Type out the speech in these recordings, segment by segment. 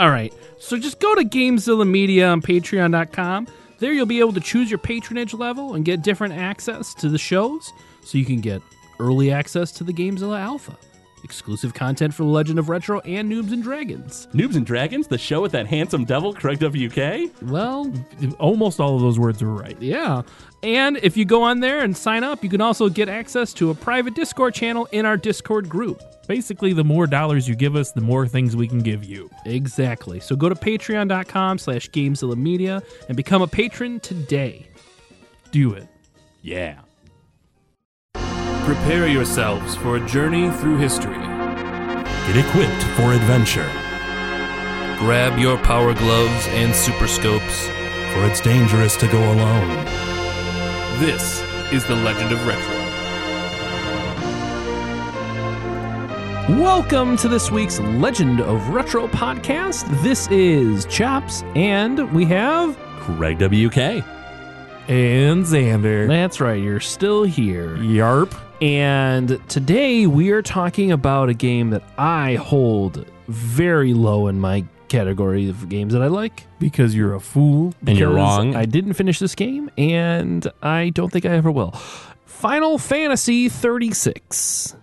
All right. So just go to Gamezilla Media on patreon.com. There you'll be able to choose your patronage level and get different access to the shows. So you can get early access to the Gamezilla Alpha, exclusive content for the Legend of Retro and Noobs and Dragons. Noobs and Dragons, the show with that handsome devil, Craig WK. Well, Almost all of those words are right. yeah. And if you go on there and sign up, you can also get access to a private Discord channel in our Discord group. Basically, the more dollars you give us, the more things we can give you. Exactly. So go to patreon.com slash Gamezilla Media and become a patron today. Do it. Yeah. Prepare yourselves for a journey through history. Get equipped for adventure, Grab your power gloves and super scopes. for it's dangerous to go alone. This is the Legend of Retro. Welcome to this week's Legend of Retro podcast. This is Chops, and we have. Craig WK. And Xander. That's right, you're still here. Yarp. And today we are talking about a game that I hold very low in my category of games that I like. Because you're a fool. And you're wrong. I didn't finish this game, and I don't think I ever will. Final Fantasy 36.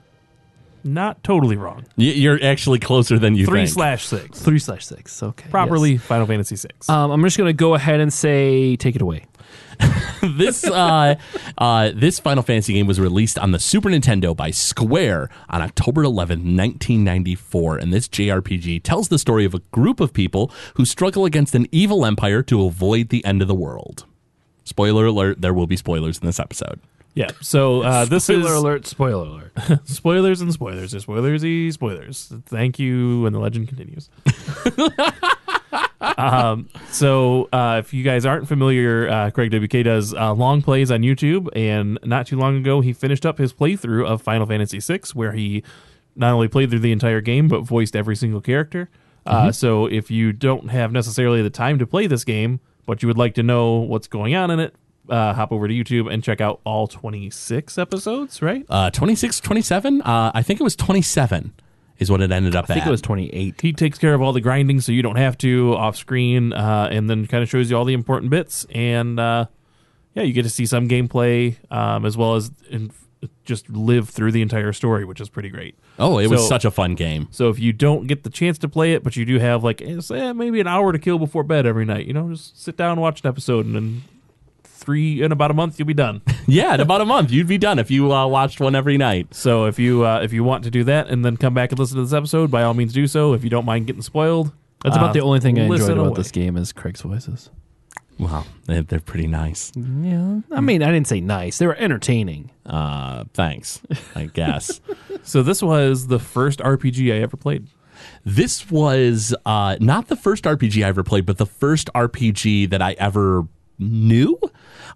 Not totally wrong. Y- You're actually closer than you Three think. slash six. 3 slash 6. Okay. Properly yes. Final Fantasy six. Um, I'm just going to go ahead and say, take it away. this uh, uh, this Final Fantasy game was released on the Super Nintendo by Square on October 11, 1994, and this JRPG tells the story of a group of people who struggle against an evil empire to avoid the end of the world. Spoiler alert: there will be spoilers in this episode. Yeah. So uh, this Spoiler is alert, spoiler alert. spoilers and spoilers. There's spoilersy spoilers. Thank you, and the legend continues. um, so uh, if you guys aren't familiar, uh, Craig WK does uh, long plays on YouTube, and not too long ago he finished up his playthrough of Final Fantasy VI, where he not only played through the entire game but voiced every single character. Uh, so if you don't have necessarily the time to play this game, but you would like to know what's going on in it, uh, hop over to YouTube and check out all 26 episodes, right? Uh, 26, 27? Uh, I think it was 27 is what it ended up at. I think at. it was 28. he takes care of all the grinding so you don't have to off screen uh, and then kind of shows you all the important bits and uh, yeah you get to see some gameplay um, as well as in, just live through the entire story which is pretty great oh, it was such a fun game. so if you don't get the chance to play it but you do have like eh, maybe an hour to kill before bed every night you know just sit down and watch an episode and then three in about a month you'll be done Yeah, in about a month you'd be done if you uh, watched one every night. so if you uh, if you want to do that and then come back and listen to this episode by all means do so if you don't mind getting spoiled That's uh, about the only thing I enjoyed listen about away. this game is Craig's voices. Wow, they're, they're pretty nice. Yeah. I mean, I didn't say nice. They were entertaining. Uh, thanks, I guess. So this was the first RPG I ever played. This was uh, not the first RPG I ever played, but the first RPG that I ever knew.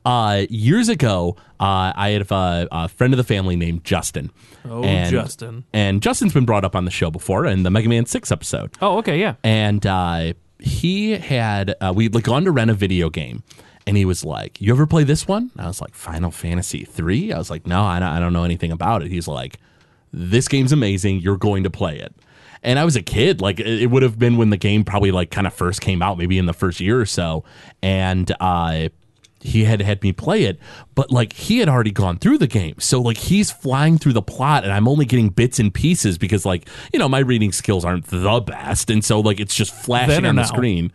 Uh, years ago, uh, I had a, a friend of the family named Justin. Oh, And- Justin. And Justin's been brought up on the show before in the Mega Man 6 episode. Oh, okay, yeah. and uh, he had uh, we'd like gone to rent a video game and he was like you ever play this one i was like final fantasy 3 i was like no I don't, I don't know anything about it he's like this game's amazing you're going to play it and i was a kid like it it would have been when the game probably like kind of first came out maybe in the first year or so and uh he had had me play it, but like he had already gone through the game. So like he's flying through the plot and I'm only getting bits and pieces because like, you know, my reading skills aren't the best. And so like it's just flashing on the now? screen.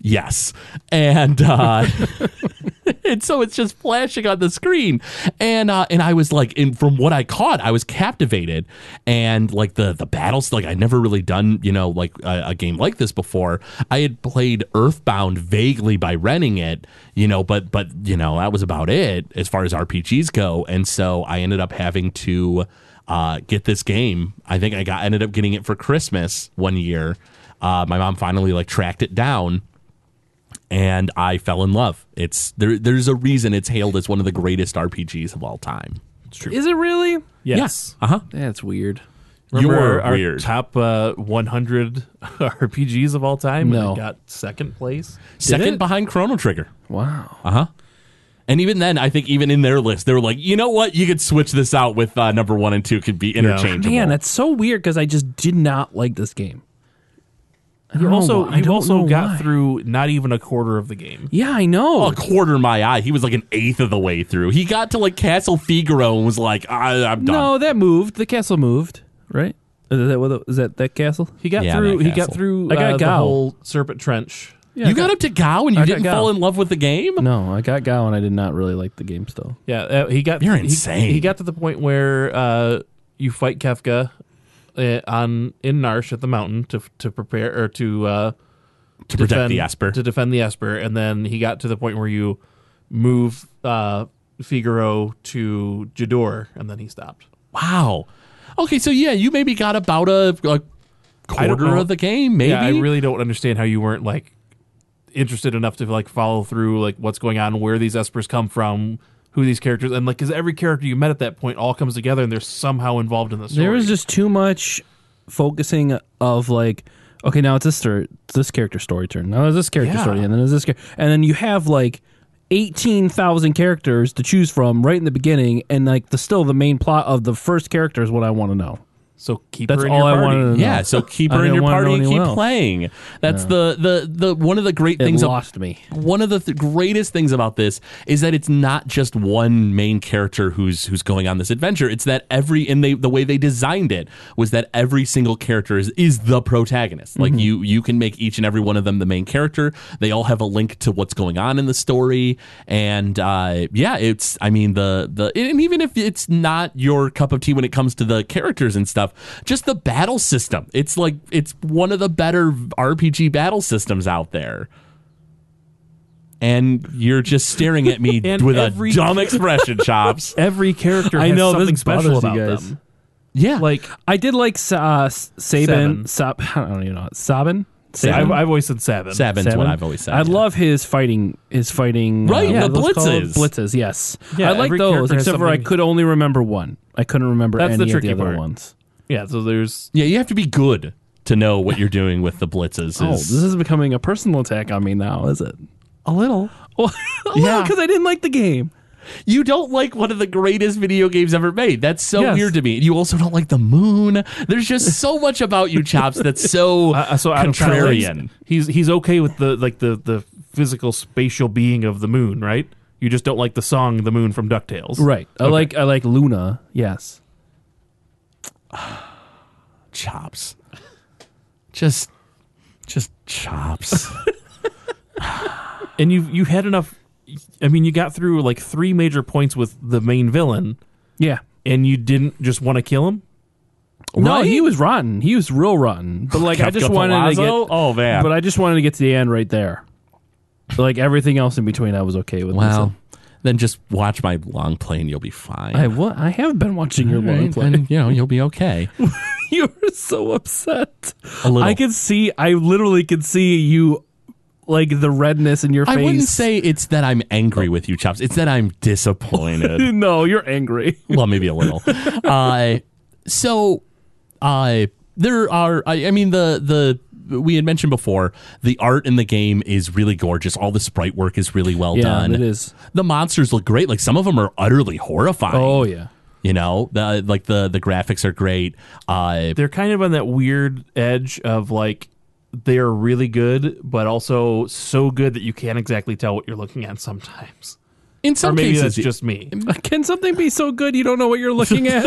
Yes. And uh and so it's just flashing on the screen. And uh and I was like from what I caught, I was captivated. And like the the battles like I'd never really done, you know, like a, a game like this before. I had played Earthbound vaguely by renting it, you know, but but you know, that was about it as far as RPGs go. And so I ended up having to uh get this game. I think I got ended up getting it for Christmas one year. Uh my mom finally like tracked it down and I fell in love. It's there. There's a reason it's hailed as one of the greatest RPGs of all time. It's true. Is it really? yes. Uh huh. That's weird. Remember You're our weird. top uh, 100 RPGs of all time? No. And it got second place. Second behind Chrono Trigger. Wow. Uh huh. And even then, I think even in their list, they were like, you know what? You could switch this out with uh, number one and two could be interchangeable. Man, that's so weird because I just did not like this game. I You also, you also got why. through not even a quarter of the game. Yeah, I know. a quarter my eye. He was like an eighth of the way through. He got to like Castle Figaro and was like, I, I'm done. no, that moved. The castle moved, right? Is that what? the- Is that that castle? He got Yeah, through. that He got castle. through. I got uh, the Gau. whole Serpent Trench. Yeah, I you got, up to Gau and you I got didn't Gau. fall in love with the game? No, I got Gau and I did not really like the game still. Yeah, uh, he got. You're he- insane. He, got to the point where uh, you fight Kefka on in Narshe at the mountain to to prepare or to uh, To protect defend, the Esper. to defend the Esper, and then he got to the point where you move uh, Figaro to Jador, and then he stopped. Wow. Okay, so yeah, you maybe got about a, don't quarter of the game, maybe. Yeah, I really don't understand how you weren't like interested enough to like follow through like what's going on, where these espers come from, who these characters, and like because every character you met at that point all comes together and they're somehow involved in the story. There was just too much focusing of like, okay, now it's this story, it's this character story turn. Now it's this character Yeah. story, and then it's this, and then you have like eighteen thousand characters to choose from right in the beginning, and like the still the main plot of the first character is what I want to know. So keep That's her in all your I party. wanted to know. Yeah, so keep I her in didn't your wanna know party and keep anyone else. playing. That's the, the the one of the great It things. ab- lost me. one of the th- greatest things about this is that it's not just one main character who's who's going on this adventure. It's that every and they the way they designed it was that every single character is is the protagonist. Like you you can make each and every one of them the main character. They all have a link to what's going on in the story, and uh, yeah, it's I mean the the and even if it's not your cup of tea when it comes to the characters and stuff, just the battle system. It's like it's one of the better RPG battle systems out there and you're just staring at me with every- a dumb expression, chops. Every character I has know, this something special bothers you about guys. them. Yeah, Like I did like uh, Sabin, Sab, I don't even know Sabin. I've, I've always said seven. Sabin's Seven? what I've always said. I yeah. love his fighting. His fighting. Right, uh, the what are those blitzes. Blitzes. Yes. Yeah, I like those. Except for I could only remember one. I couldn't remember That's the any of the other part. ones. Yeah, so there's Yeah, you have to be good to know what you're doing with the blitzes. Oh, this is becoming a personal attack on me now, is it? a little. Well, Yeah. because I didn't like the game. You don't like one of the greatest video games ever made. That's so Yes. weird to me. You also don't like the moon. There's just so much about you, chops. That's so uh, so contrarian. he's he's okay with the like the the physical spatial being of the moon, right? You just don't like the song "The Moon" from Ducktales, Right. I Okay. like I like Luna. Yes. chops. Just, just chops. And you you had enough. I mean, you got through like three major points with the main villain, Yeah. and you didn't just want to kill him. No, Right? he was rotten. He was real rotten. But like I just wanted to get. Oh man. But I just wanted to get to the end right there. Like everything else in between, I was okay with. well, then just watch my long play and you'll be fine. I I have been watching your long play. then, you know, you'll be okay. you were so upset. A little. I could see. I literally could see you, like the redness in your face. I wouldn't say it's that I'm angry with you, Chops. It's that I'm disappointed. no, you're angry. well, maybe a little. Uh, so, uh, there are. I, I mean, the the we had mentioned before the art in the game is really gorgeous. All the sprite work is really well Yeah, done. it is. The monsters look great. Like some of them are utterly horrifying. Oh yeah. You know, the like the the graphics are great. Uh, They're kind of on that weird edge of like they're really good, but also so good that you can't exactly tell what you're looking at sometimes. In Or some maybe cases, that's just me. Can something be so good you don't know what you're looking at?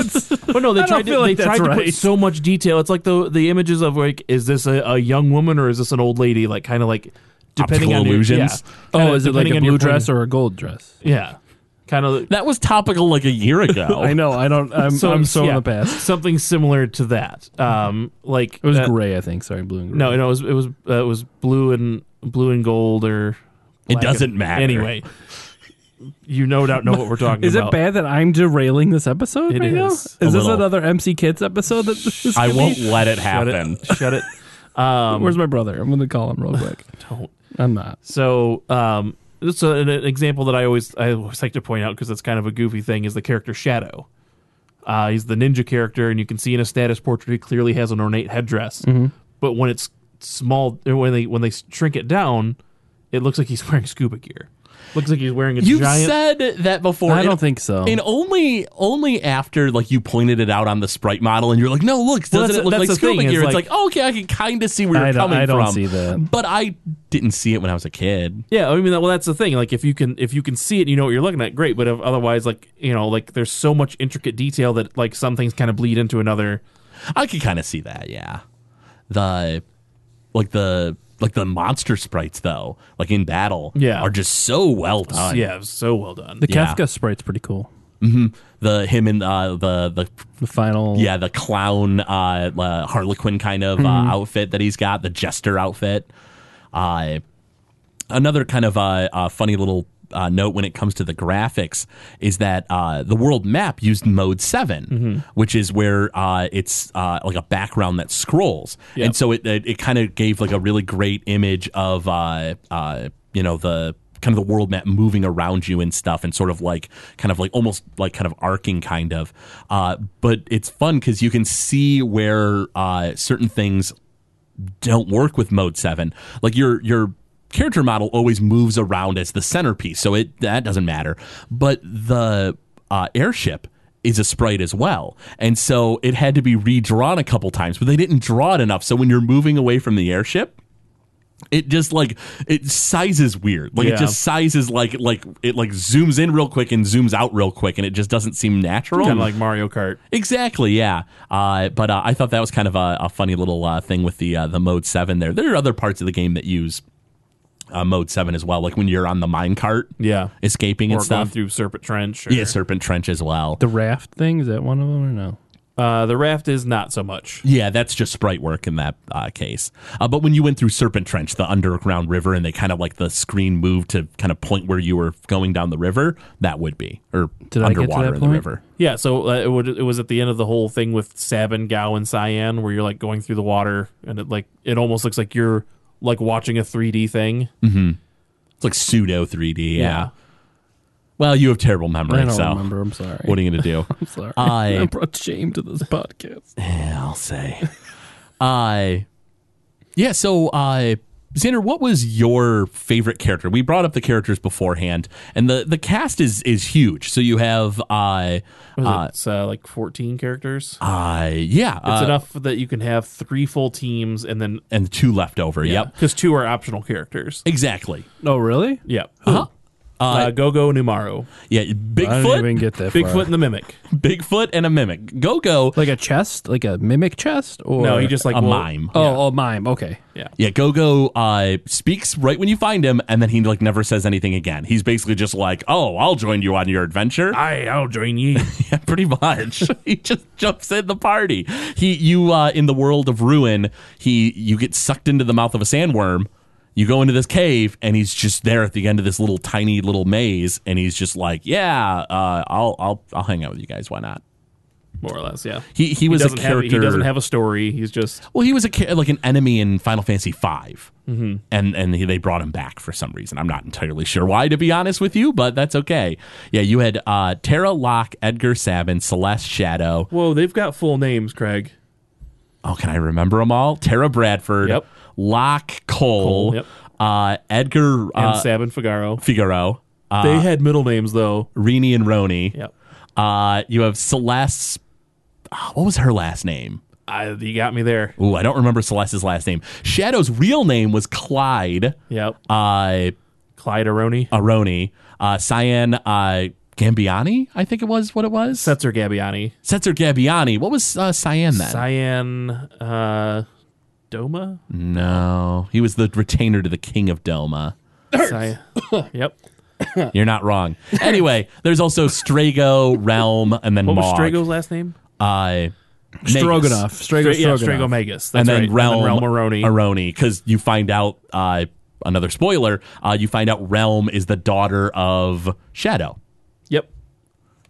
But no, they I tried to feel like they that's tried to put so much detail. It's like the the images of like is this a, a young woman or is this an old lady? Like kind of like depending Optical on your- illusions? yeah. oh, Kinda is it like a on your blue point dress or a gold dress? Yeah, kind of. that was topical like a year ago. I know. I don't. I'm so, I'm so in the past. Something similar to that. Um, like It was uh, gray, I think. Sorry, blue and gray. No, no, it was it was uh, it was blue and blue and gold or. It doesn't and- matter. Anyway, you no doubt know what we're talking Is about. Is it bad that I'm derailing this episode It right now? is, Is this little. another MC Kids episode that this I won't be? let it Shut happen. it. Shut it. Um, Where's my brother? I'm going to call him real quick. don't. I'm not. So, um, this uh, an, an example that I always I always like to point out because it's kind of a goofy thing is the character Shadow. Uh, he's the ninja character, and you can see in a status portrait he clearly has an ornate headdress. But when it's small, when they when they shrink it down, it looks like he's wearing scuba gear. Looks like he's wearing a You've giant. said that before. I and- don't think so. And only only after like you pointed it out on the sprite model, and you're like, no, look, doesn't that's- it look like scuba gear? It's like- oh, okay, I can kind of see where you're I coming I don't from. see that. but I didn't see it when I was a kid. yeah, I mean, well, that's the thing. Like, if you can if you can see it, and you know what you're looking at, great. But if, otherwise, like you know, like there's so much intricate detail that like some things kind of bleed into another. I could kind of see that. Yeah, the like the like the monster sprites though, like in battle, Yeah. are just so well done. yeah, it was so well done. the yeah. Kefka sprite's pretty cool. the him and uh, the the The final. yeah the clown uh, uh harlequin kind of uh, outfit that he's got the jester outfit uh another kind of uh, uh funny little uh, note when it comes to the graphics is that uh, the world map used mode 7 which is where uh, it's uh, like a background that scrolls. And so it it, it kind of gave like a really great image of uh, uh, you know the kind of the world map moving around you and stuff and sort of like kind of like almost like kind of arcing kind of. Uh, but it's fun because you can see where uh, certain things don't work with mode 7 like your your character model always moves around as the centerpiece so it that doesn't matter but the uh, airship is a sprite as well and so it had to be redrawn a couple times but they didn't draw it enough so when you're moving away from the airship it just like it sizes weird like Yeah. it just sizes like like it like zooms in real quick and zooms out real quick and it just doesn't seem natural Kind of like Mario Kart. Exactly, yeah. Uh, but uh, I thought that was kind of a, a funny little uh, thing with the uh, the mode seven there. There are other parts of the game that use uh, mode seven as well, like when you're on the minecart, Yeah, escaping or and going stuff. through Serpent Trench. Or, Yeah, Serpent Trench as well. The raft thing is that one of them or no? Uh, the raft is not so much. Yeah, that's just sprite work in that uh, case. Uh, but when you went through Serpent Trench, the underground river, and they kind of like the screen moved to kind of point where you were going down the river, that would be or Did I get to underwater that in the river. Yeah, so uh, it, would, it was at the end of the whole thing with Sabin, Gau, and Cyan, where you're like going through the water, and it like it almost looks like you're like watching a 3D thing. It's like pseudo 3D. Yeah. Well, you have terrible memory, I don't so remember. I'm sorry. what are you going to do? I'm sorry. I- I'm brought shame to this podcast. Yeah, I'll say. I. yeah, so uh Xander, what was your favorite character? We brought up the characters beforehand, and the, the cast is is huge. So you have uh What is uh, It's uh, like 14 characters. uh yeah, It's uh, enough that you can have three full teams, and then and two left over. Yep. because two are optional characters. Exactly. Oh, really? Yep. Uh-huh. Uh, Go-Go Numaru. Yeah, Bigfoot. I didn't even get that Bigfoot far. and the Mimic. Bigfoot and a mimic. Go-Go Like a chest, like a mimic chest, or No, he just like a will- mime. Oh, oh, mime. Okay. Yeah. Yeah, Go-Go uh, speaks right when you find him, and then he like never says anything again. He's basically just like, "Oh, I'll join you on your adventure." I, I'll join you. Yeah, pretty much. he just jumps in the party. He, you, uh, in the world of ruin, he, you get sucked into the mouth of a sandworm. You go into this cave, and he's just there at the end of this little tiny little maze, and he's just like, "Yeah, uh, I'll, I'll, I'll hang out with you guys. Why not?" More or less, yeah. He, he was a doesn't have, character. he doesn't have a story. He's just well, he was a like an enemy in Final Fantasy V, mm-hmm. and and he, they brought him back for some reason. I'm not entirely sure why, to be honest with you, but that's okay. Yeah, you had uh, Terra Locke, Edgar Sabin, Celes Shadow. whoa. They've got full names, Craig. Oh, can I remember them all? Terra Branford, Yep. Locke Cole, Cole, yep. uh, Edgar And uh, Sabin Figaro. Figaro, uh, they had middle names though. Rini and Roni. Yep. Uh, you have Celes. ah, what was her last name? I, you got me there. Ooh, I don't remember Celes's last name. Shadow's real name was Clyde Yep. uh, Clyde Arrowny. Arrowny. Uh, Cyan uh, Gambiani, I think it was what it was. Setzer Gabbiani. Setzer Gabbiani. What was uh, Cyan then? Cyan uh, Doma. no, he was the retainer to the king of Doma. Cyan. yep. You're not wrong. Anyway, there's also Strago, Relm, and then What was Mog. Strago's last name? Uh, Stroganoff. Strago Stra- yeah, Strago Magus. and then right. Relm, and then Relm Arrowny. Arrowny, because you find out uh, another spoiler. Uh, you find out Relm is the daughter of Shadow. Yep.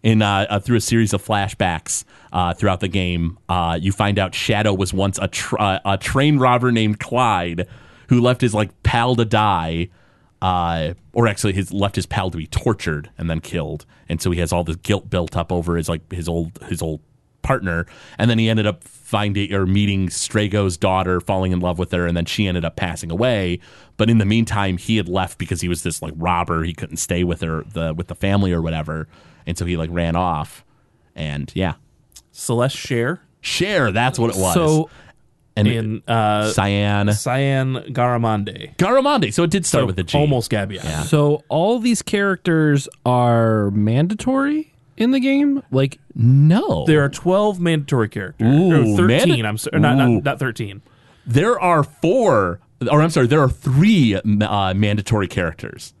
In uh, uh, through a series of flashbacks uh, throughout the game, uh, you find out Shadow was once a, uh, a train robber named Clyde, who left his like pal to die, uh, or actually his left his pal to be tortured and then killed, and so he has all this guilt built up over his like his old his old partner, and then he ended up finding or meeting Strago's daughter, falling in love with her, and then she ended up passing away. But in the meantime, he had left because he was this like robber. He couldn't stay with her the with the family or whatever, and so he like ran off. And yeah, Celes Chere Chere that's what it was. So and in uh, Cyan Cyan Garamonde. Garamonde. So it did start So with a G. almost Gabia. Yeah. so all these characters are mandatory in the game. Like No, There are 12 mandatory characters. Ooh, or 13, manda- I'm sorry. Not, not, not 13. there are four, or I'm sorry, there are three uh, mandatory characters.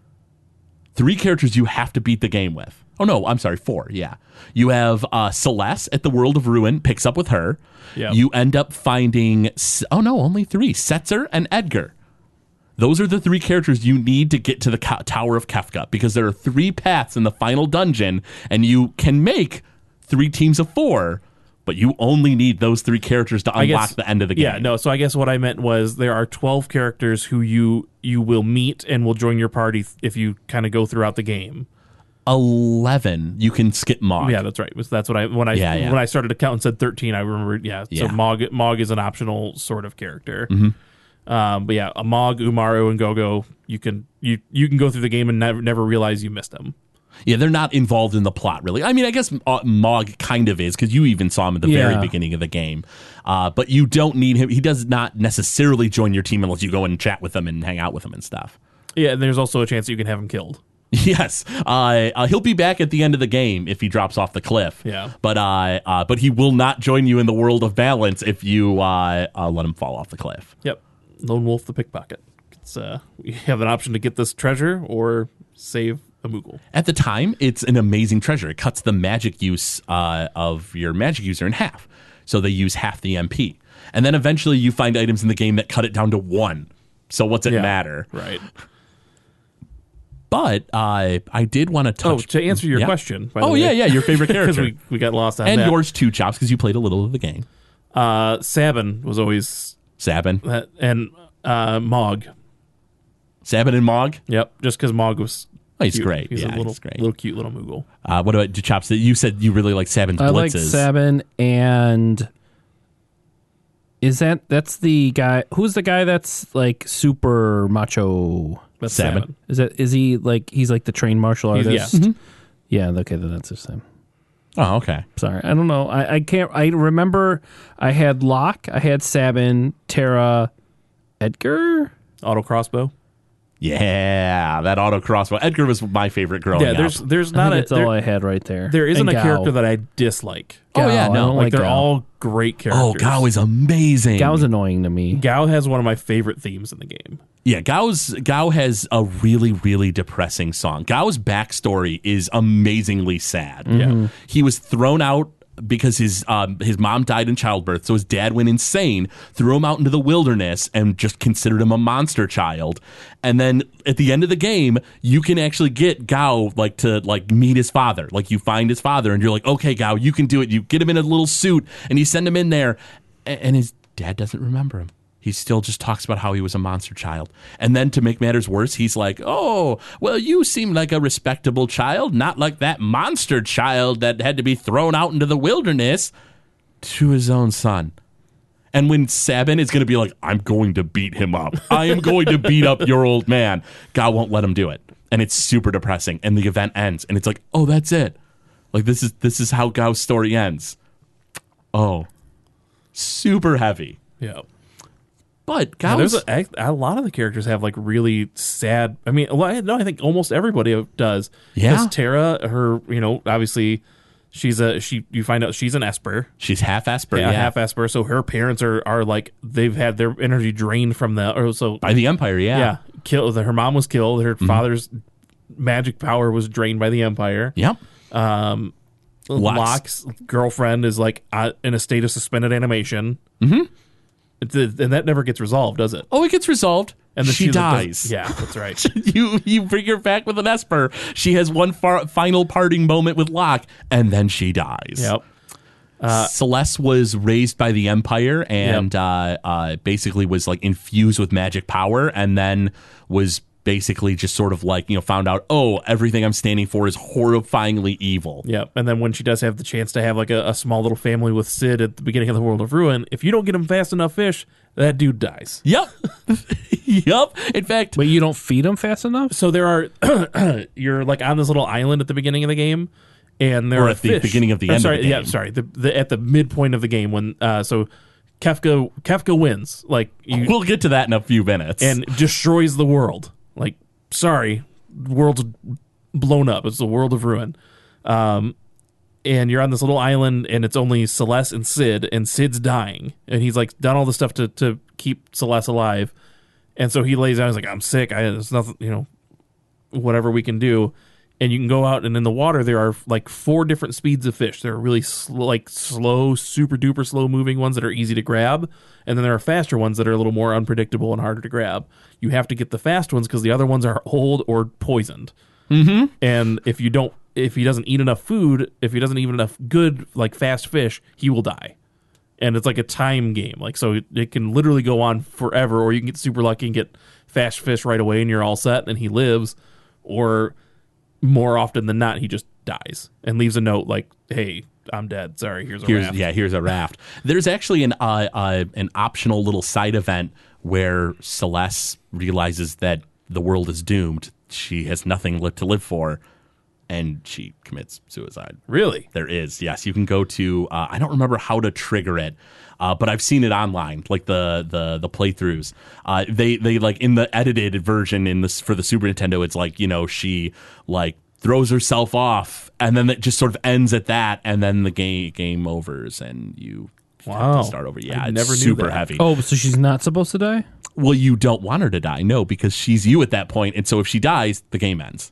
Three characters you have to beat the game with. Oh no, I'm sorry, four. Yeah, you have uh, Celes at the World of Ruin, picks up with her. Yep. You end up finding. Oh no, only three: Setzer and Edgar. Those are the three characters you need to get to the co- Tower of Kefka because there are three paths in the final dungeon, and you can make three teams of four, but you only need those three characters to unlock guess- the end of the game. Yeah, no. So I guess what I meant was there are 12 characters who you you will meet and will join your party if you kind of go throughout the game. 11 you can skip Mog. Yeah, that's right. Was- That's what I when I Yeah, yeah. when I started to count and said 13, I remembered. Yeah, Yeah. so Mog Mog is an optional sort of character. Mm-hmm. Um, but yeah, a Mog, Umaro, and Gogo, you can you you can go through the game and never never realize you missed them. Yeah, they're not involved in the plot really. I mean, I guess uh, Mog kind of is because you even saw him at the very beginning of the game. Uh, but you don't need him. He does not necessarily join your team unless you go and chat with him and hang out with him and stuff. Yeah, and there's also a chance that you can have him killed. Yes, uh, uh, he'll be back at the end of the game if he drops off the cliff. Yeah. but uh, uh, but he will not join you in the world of balance if you uh, uh, let him fall off the cliff. Yep, Lone Wolf the pickpocket. It's uh, you have an option to get this treasure or save a Moogle. At the time, it's an amazing treasure. It cuts the magic use uh, of your magic user in half. So they use half the MP. And then eventually you find items in the game that cut it down to one. So what's it Yeah. matter? Right. But uh, I did want to touch. Oh, to answer your Yeah. question. By Oh, the yeah, way, yeah, your favorite because character. we, we got lost on and that. yours too, Chops, because you played a little of the game. Uh, Sabin was always Sabin. that, and uh, Mog. Sabin and Mog. Yep, just because Mog was. Oh, he's cute. great. He's Yeah, a little, he's great. little cute little Moogle. Uh, what about Chops? You said you really like Sabin's I like blitzes. Sabin and is that that's the guy who's the guy that's like super macho That's Sabin. Sabin. is that is he like he's like the trained martial He's- artist yeah. Mm-hmm. yeah okay then that's his name oh, okay. sorry i don't know I, I can't i remember i had locke i had sabin terra edgar Auto crossbow. Yeah, that auto crossbow. Edgar was my favorite growing Yeah, there's up. there's i not think a that's there, all i had right there there isn't And a Gau. character that I dislike. Oh, yeah, no. Like, like they're Gau. all great oh, characters. Oh, Gau is amazing. Gau's annoying to me Gau has one of my favorite themes in the game. yeah, Gau's Gau has a really, really depressing song. Gau's backstory is amazingly sad. Yeah. Mm-hmm. He was thrown out because his um, his mom died in childbirth, so his dad went insane, threw him out into the wilderness, and just considered him a monster child. And then at the end of the game, you can actually get Gau like to like meet his father. Like you find his father, and you're like, okay, Gau, you can do it. You get him in a little suit, and you send him in there, and his dad doesn't remember him. He still just talks about how he was a monster child. And then to make matters worse, he's like, Oh, well, you seem like a respectable child, not like that monster child that had to be thrown out into the wilderness to his own son. And when Sabin is going to be like, I'm going to beat him up, I am going to beat up your old man, God won't let him do it. And it's super depressing. And the event ends. And it's like, Oh, that's it. Like, this is, this is how Gau's story ends. Oh, super heavy. Yeah. But Yeah, there's a, a lot of the characters have like really sad. I mean, I, no, I think almost everybody does. Yeah. 'Cause Terra, her, you know, obviously, she's a she. You find out she's an Esper, She's half Esper, yeah, yeah, half Esper. So her parents are are like they've had their energy drained from the or so by the Empire, yeah. yeah. Kill her mom was killed. Her father's magic power was drained by the Empire. Yep. Um, Locke's- Locke's girlfriend is like uh, in a state of suspended animation. Mm-hmm. And that never gets resolved, does it? Oh, it gets resolved. And then she, like, dies. yeah, that's right. you you bring her back with an Esper. She has one far, final parting moment with Locke, and then she dies. yep. Celes was raised by the Empire and uh, uh, basically was like infused with magic power, and then was basically just sort of like you know found out oh everything I'm standing for is horrifyingly evil. Yep. And then when she does have the chance to have like a, a small little family with Cid at the beginning of the World of Ruin, if you don't get him fast enough fish, that dude dies. Yep, yep. In fact, But you don't feed them fast enough. So there are you're like on this little island at the beginning of the game, and there Or are at the beginning of the Or end of Sorry, the yeah, game. sorry. The, the at the midpoint of the game when uh, so Kefka Kefka wins like you we'll get to that in a few minutes. and destroys the world. Like sorry, world's blown up. It's the world of ruin. Um, and you're on this little island, and it's only Celes and Cid, and Cid's dying, and he's like done all the stuff to to keep Celes alive, and so he lays down. He's like, "I'm sick. I there's nothing, you know, whatever we can do." And you can go out, and in the water there are like four different speeds of fish. There are really sl- like slow, super duper slow moving ones that are easy to grab, and then there are faster ones that are a little more unpredictable and harder to grab. You have to get the fast ones because the other ones are old or poisoned. Mm-hmm. And if you don't, if he doesn't eat enough food, if he doesn't eat enough good like fast fish, he will die. And it's like a time game, like so it, it can literally go on forever, or you can get super lucky and get fast fish right away, and you're all set, and he lives, or more often than not, he just dies and leaves a note like, "Hey, I'm dead. Sorry, here's a here's raft." yeah, here's a raft. There's actually an uh, uh, an optional little side event where Celes realizes that the world is doomed. She has nothing left to live for, and she commits suicide. Really? There is, yes. You can go to. Uh, I don't remember how to trigger it, uh, but I've seen it online, like the the the playthroughs. Uh, they they like in the edited version in this for the Super Nintendo. It's like you know she like throws herself off, and then it just sort of ends at that, and then the game game overs, and you Wow. to start over. Yeah, I it's never knew super that. heavy. Oh, so she's not supposed to die? Well, you don't want her to die, no, because she's you at that point, and so if she dies, the game ends.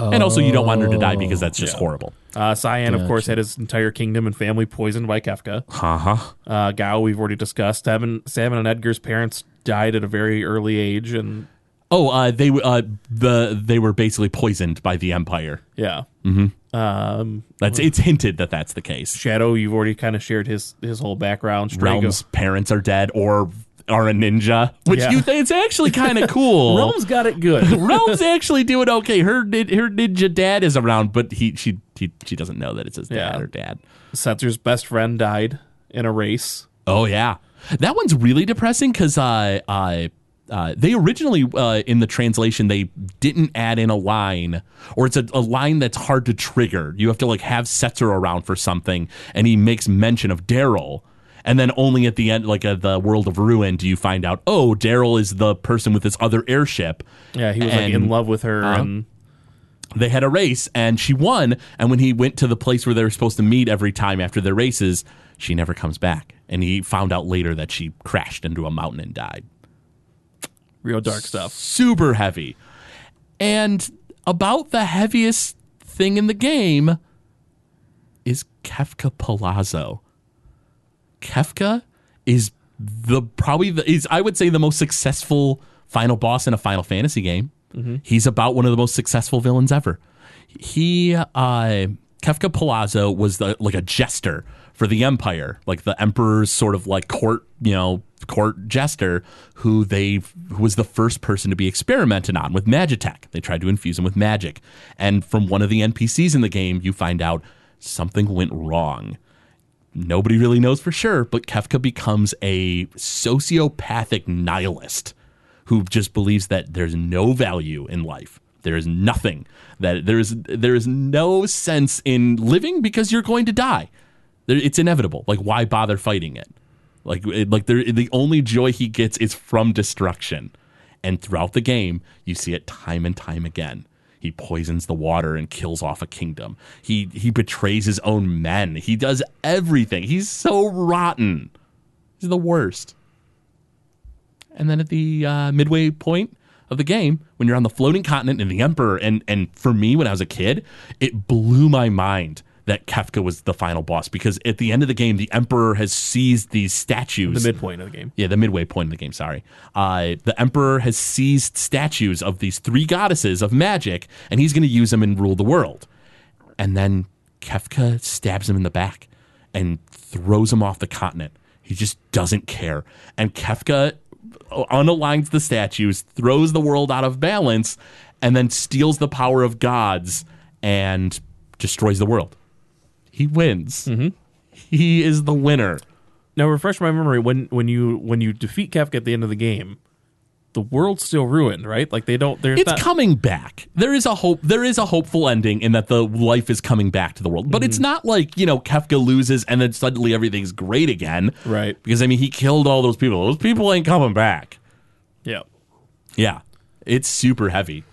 And also, you don't want her to die because that's just Yeah. horrible. Uh, Cyan, of course, had his entire kingdom and family poisoned by Kefka. Uh huh. Uh, Gau, we've already discussed. Seven, Seven and Edgar's parents died at a very early age, and Oh, uh, they w- uh, the they were basically poisoned by the Empire. yeah. Mm-hmm. Um, That's it's hinted that that's the case. Shadow, you've already kind of shared his his whole background. Strago- Relm's parents are dead or are a ninja, which Yeah. you think it's actually kind of cool. Relm's got it good. Relm's actually doing okay. Her her ninja dad is around, but he she he, she doesn't know that it's his dad Yeah. or dad. Setzer's best friend died in a race. Oh yeah, that one's really depressing because uh, uh, uh, they originally uh, in the translation they didn't add in a line, or it's a, a line that's hard to trigger. You have to like have Setzer around for something, and he makes mention of Daryl. And then only at the end, like uh, the world of ruin, do you find out, oh, Daryl is the person with this other airship. Yeah, he was like in love with her, and they had a race and she won. And when he went to the place where they were supposed to meet every time after their races, she never comes back. And he found out later that she crashed into a mountain and died. Real dark stuff. Super heavy. And about the heaviest thing in the game is Kefka Palazzo. Kefka is the probably the is I would say the most successful final boss in a Final Fantasy game. He's about one of the most successful villains ever. He uh Kefka Palazzo was the like a jester for the Empire, like the Emperor's sort of like court, you know, court jester who they who was the first person to be experimented on with Magitech. They tried to infuse him with magic. And from one of the NPCs in the game, you find out something went wrong. Nobody really knows for sure, but Kefka becomes a sociopathic nihilist who just believes that there's no value in life. There is nothing that there is there is no sense in living because you're going to die. It's inevitable. Like why bother fighting it? Like like the only joy he gets is from destruction. And throughout the game, you see it time and time again. He poisons the water and kills off a kingdom. He he betrays his own men. He does everything. He's so rotten. He's the worst. And then at the uh, midway point of the game, when you're on the floating continent and the Emperor, and and for me when I was a kid, it blew my mind that Kefka was the final boss because at the end of the game, the Emperor has seized these statues. The midpoint of the game. Yeah, the midway point of the game. Sorry, uh, the Emperor has seized statues of these three goddesses of magic, and he's going to use them and rule the world. And then Kefka stabs him in the back, and throws him off the continent. He just doesn't care. And Kefka unaligns the statues, throws the world out of balance, and then steals the power of gods and destroys the world. He wins. Mm-hmm. He is the winner. Now refresh my memory when when you when you defeat Kefka at the end of the game, the world's still ruined, right? Like they don't. There's It's not, coming back. There is a hope. There is a hopeful ending in that the life is coming back to the world. But it's mm-hmm. not like you know Kefka loses and then suddenly everything's great again. Right. Because I mean he killed all those people. Those people ain't coming back. yeah. Yeah. It's super heavy.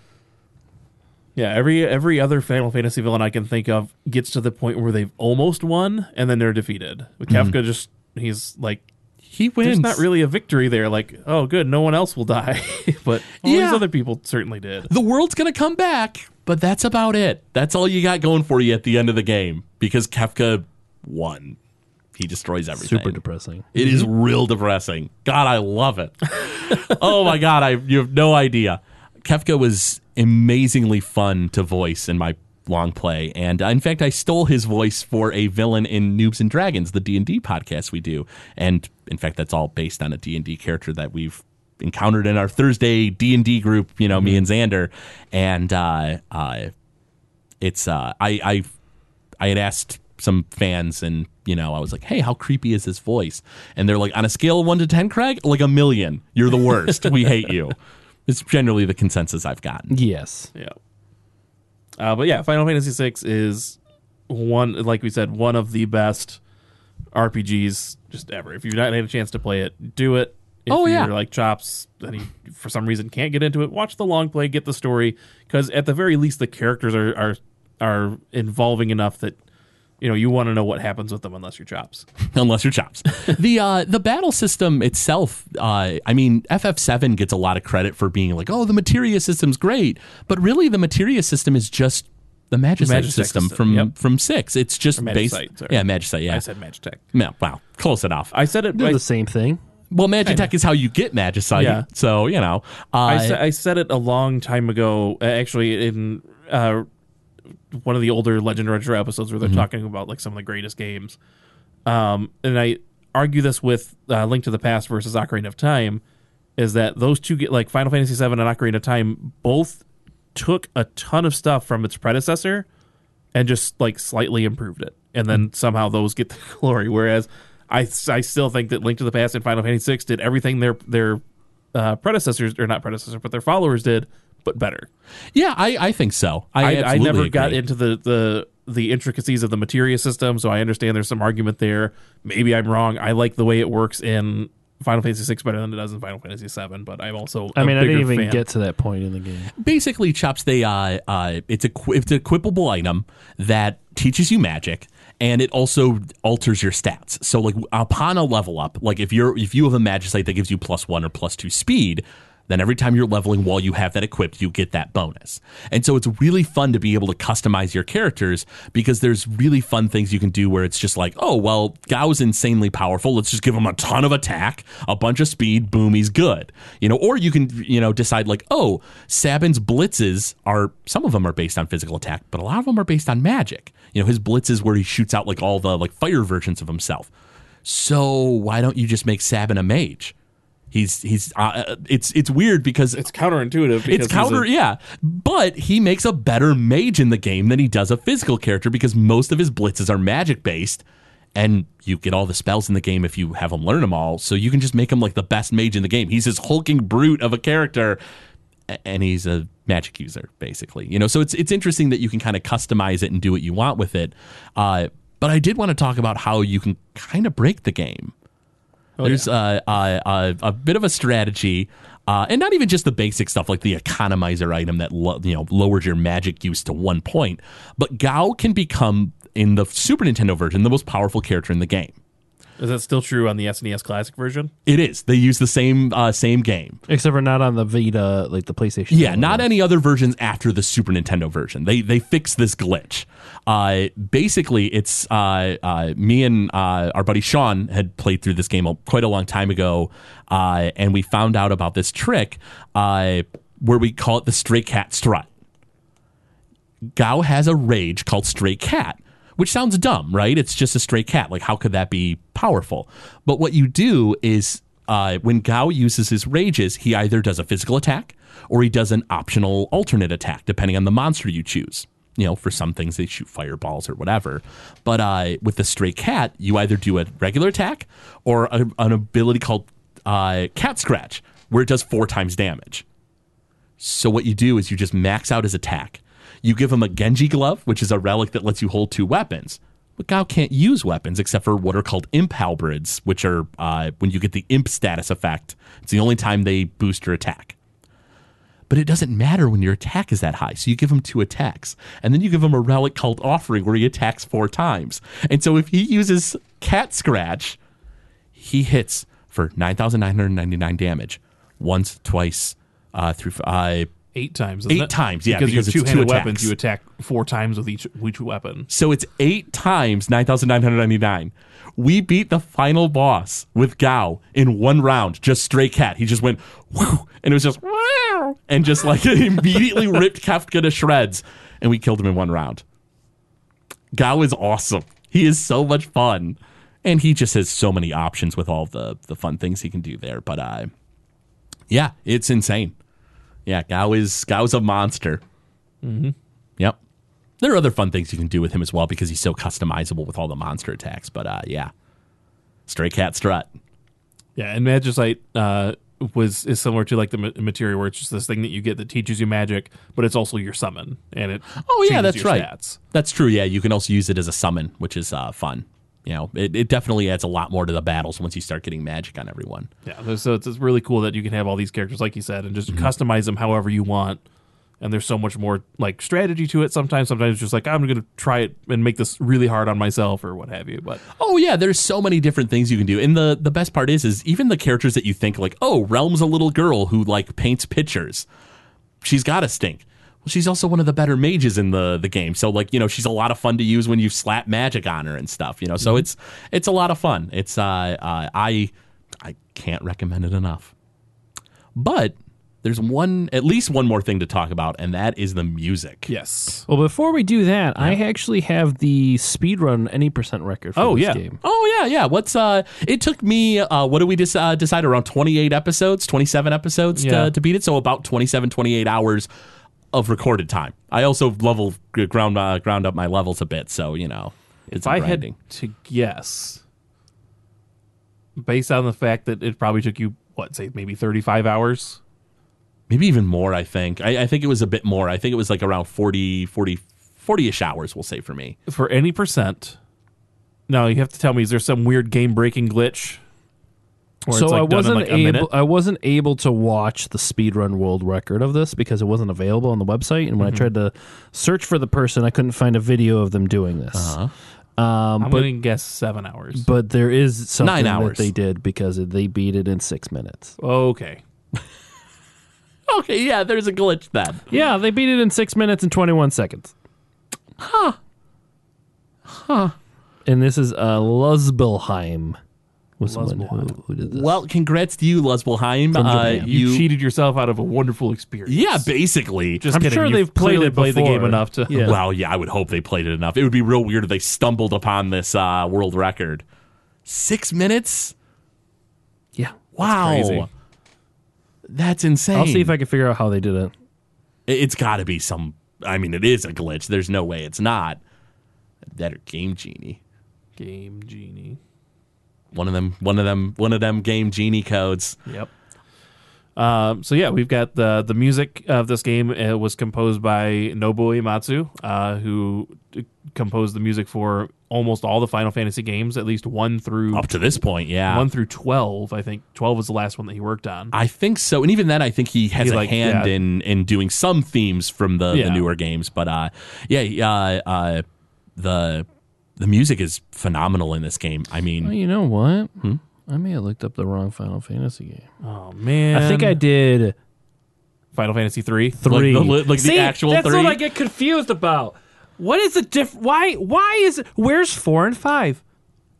Yeah, every every other Final Fantasy villain I can think of gets to the point where they've almost won and then they're defeated. With mm-hmm. Kefka, just he's like, He wins. there's not really a victory there. Like, oh, good, no one else will die, but all Yeah. these other people certainly did. the world's gonna come back, but that's about it. That's all you got going for you at the end of the game because Kefka won. He destroys everything. Super depressing. It is mm-hmm. real depressing. God, I love it. oh my God, I you have no idea. Kefka was amazingly fun to voice in my long play, and uh, in fact, I stole his voice for a villain in Noobs and Dragons, the D and D podcast we do, and in fact, that's all based on a D and D character that we've encountered in our Thursday D and D group. You know, me and Xander, and uh, uh, it's uh, I I I had asked some fans and you know I was like, "Hey, how creepy is his voice?" And they're like, "On a scale of 1 to 10, Craig, like a million. You're the worst. we hate you." It's generally the consensus I've gotten. Yes. Yeah. Uh, but yeah, Final Fantasy VI is one, like we said, one of the best RPGs just ever. If you've not had a chance to play it, do it. If Oh, yeah. you're like Chops and you, for some reason can't get into it, watch the long play, get the story, because at the very least, the characters are are are involving enough that you know you want to know what happens with them unless you're Chops. unless you're chops. the uh, the battle system itself, uh, I mean, FF7 gets a lot of credit for being like, oh, the materia system's great, but really the materia system is just the Magicite, Magicite system, system, from yep. from six. It's just Or based, yeah, Magicite, yeah. I said Magitech. yeah, wow, close enough. I said it. They're I, the same thing. well, Magitech is how you get Magicite, Yeah. so you know. Uh, I, sa- I said it a long time ago, uh, actually, in uh, one of the older Legend Retro episodes where they're talking about like some of the greatest games. Um, and I argue this with uh, Link to the Past versus Ocarina of Time, is that those two get like Final Fantasy VII and Ocarina of Time both took a ton of stuff from its predecessor and just like slightly improved it, and then somehow those get the glory. Whereas I, I still think that Link to the Past and Final Fantasy VI did everything their their uh, predecessors or not predecessors, but their followers did, but better. yeah, I, I think so. I, I, I absolutely never got into the, the the intricacies of the materia system, so I understand there's some argument there. Maybe I'm wrong. I like the way it works in Final Fantasy VI better than it does in Final Fantasy VII, but I'm also I a mean, I didn't even fan. get to that point in the game. basically chops they uh, uh it's a qu- it's a equipable item that teaches you magic and it also alters your stats so like upon a level up like if you're if you have a magicite that gives you plus one or plus two speed then every time you're leveling while you have that equipped you get that bonus. And so it's really fun to be able to customize your characters because there's really fun things you can do where it's just like oh well gau's insanely powerful. Let's just give him a ton of attack a bunch of speed boom he's good. You know or you can you know decide like oh sabin's blitzes are some of them are based on physical attack but a lot of them are based on magic. You know his blitzes where he shoots out like all the like fire versions of himself. So why don't you just make sabin a mage he's he's uh, it's it's weird because It's counterintuitive. because it's counter, a- yeah. But he makes a better mage in the game than he does a physical character because most of his blitzes are magic based, and you get all the spells in the game if you have him learn them all. So you can just make him like the best mage in the game. He's this hulking brute of a character, and he's a magic user basically. You know, so it's it's interesting that you can kind of customize it and do what you want with it. Uh, but I did want to talk about how you can kind of break the game. There's uh, uh, uh, a bit of a strategy, uh, and not even just the basic stuff like the economizer item that lo- you know lowers your magic use to one point, but Gau can become in the Super Nintendo version the most powerful character in the game. Is that still true on the SNES Classic version? It is. They use the same uh, same game. Except for not on the Vita, like the PlayStation. Yeah, one. not any other versions after the Super Nintendo version. They they fixed this glitch. Uh, basically, it's uh, uh, me and uh, our buddy Sean had played through this game quite a long time ago, uh, and we found out about this trick uh, where we call it the stray cat strut. Gau has a rage called Stray Cat, which sounds dumb, right? It's just a stray cat. Like, how could that be powerful? But what you do is uh, when Gau uses his rages, he either does a physical attack or he does an optional alternate attack, depending on the monster you choose. You know, for some things they shoot fireballs or whatever. But uh, with the stray cat, you either do a regular attack or a, an ability called uh, Cat Scratch, where it does four times damage. So what you do is you just max out his attack. You give him a Genji glove, which is a relic that lets you hold two weapons. But Gau can't use weapons except for what are called imp halberds, which are uh, when you get the imp status effect. It's the only time they boost your attack. But it doesn't matter when your attack is that high. So you give him two attacks. And then you give him a relic called Offering where he attacks four times. And so if he uses Cat Scratch, he hits for 9,999 damage once, twice, uh, through uh, Eight times. isn't Eight it? times, yeah, Because, because your two-handed two weapons, you attack four times with each each weapon. So it's eight times 9,999. We beat the final boss with Gau in one round, just stray cat. He just went, whew, and it was just, wow, and just like immediately ripped Kefka to shreds, and we killed him in one round. Gau is awesome. He is so much fun. And he just has so many options with all the, the fun things he can do there. But uh, yeah, it's insane. Yeah, Gau is Gau's a monster. Mm-hmm. Yep. There are other fun things you can do with him as well because he's so customizable with all the monster attacks. But uh, yeah, Stray Cat Strut. Yeah, and Magicite uh, was is similar to like the ma- materia, where it's just this thing that you get that teaches you magic, but it's also your summon, and it Oh yeah, that's right. Stats. That's true. Yeah, you can also use it as a summon, which is uh, fun. You know, it, it definitely adds a lot more to the battles once you start getting magic on everyone. Yeah, so it's, it's really cool that you can have all these characters, like you said, and just Mm-hmm. customize them however you want. And there's so much more like strategy to it. Sometimes, sometimes it's just like I'm going to try it and make this really hard on myself or what have you. But Oh yeah, there's so many different things you can do. And the the best part is is even the characters that you think like, "Oh, Relm's a little girl who like paints pictures." She's got a stink. Well, she's also one of the better mages in the the game. So like, you know, she's a lot of fun to use when you slap magic on her and stuff, you know. So it's it's a lot of fun. It's uh, uh I I can't recommend it enough. But there's one at least one more thing to talk about and that is the music. yes, Well, before we do that, I actually have the speedrun any percent record for Oh, this yeah. game. Oh yeah, yeah. What's uh? It took me uh, what did we just uh, decide around twenty eight episodes, twenty seven episodes Yeah. to, to beat it. So about 27, 28 hours of recorded time. I also level ground uh, ground up my levels a bit, so you know it's if I grinding. had to guess, based on the fact that it probably took you what say maybe 35 hours. maybe even more. I think I, I think it was a bit more. I think it was like around 40, 40 40-ish hours. We'll say for me. for any percent. Now you have to tell me: is there some weird game breaking glitch? Where so like, I wasn't like, able. I wasn't able to watch the speedrun world record of this because it wasn't available on the website. And when Mm-hmm. I tried to search for the person, I couldn't find a video of them doing this. Uh-huh. Um, I'm but going to guess seven hours. but there is something Nine that they did because they beat it in six minutes. okay, Okay, yeah. There's a glitch then. Yeah, they beat it in six minutes and twenty one seconds. Huh. Huh. And this is uh, Luzbelheim was the one who, who did this. Well, congrats to you, Lesbelheim. From Uh, you, you cheated yourself out of a wonderful experience. Yeah, basically. just I'm kidding. sure You've they've played clearly it played the game enough to. Yeah. Well, yeah, I would hope they played it enough. It would be real weird if they stumbled upon this uh, world record. Six minutes? yeah. Wow. crazy. That's insane. I'll see if I can figure out how they did it. It- It's got to be some. I mean, it is a glitch. There's no way it's not. That or Game Genie. Game genie. One of them. One of them. One of them Game Genie codes. Yep. Um, so yeah, we've got the the music of this game uh, was composed by Nobuo Uematsu, uh, who composed the music for almost all the Final Fantasy games, at least one through Up to this point, yeah. one through twelve. I think twelve was the last one that he worked on. I think so, and even then, I think he has He, a like, hand yeah. in in doing some themes from the, the newer games. But uh, yeah, uh, uh, the the music is phenomenal in this game. I mean, Well, you know what? Hmm? I may have looked up the wrong Final Fantasy game. oh man, I think I did Final Fantasy three. three. Like the li- like the actual that's three? what I get confused about. What is the diff? Why? Why is it? Where's four and five?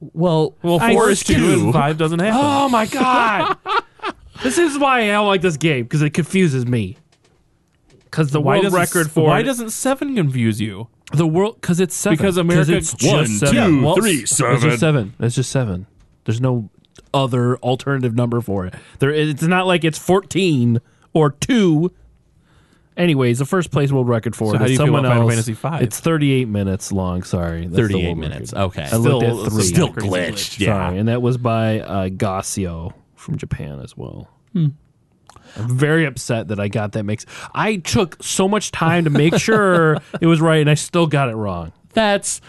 well, Well, I four is skipped- two and five doesn't happen. Oh my god! this is why I don't like this game because it confuses me. Because the why world record for why doesn't seven confuse you? The world because it's seven. Because America- it's just One, seven. two, Well, three, It's just seven. It's just seven. There's no other alternative number for it. There, it's not like it's fourteen or two. Anyways, the first place world record for So it how is do you feel someone about Final else. Fantasy V? It's 38 minutes long. Sorry, That's 38 minutes. record. Okay. I looked Still- at three. Still glitched. Yeah. Sorry, and that was by uh, Gasio from Japan as well. Hmm. I'm very upset that I got that mix. I took so much time to make sure it was right, and I still got it wrong. That's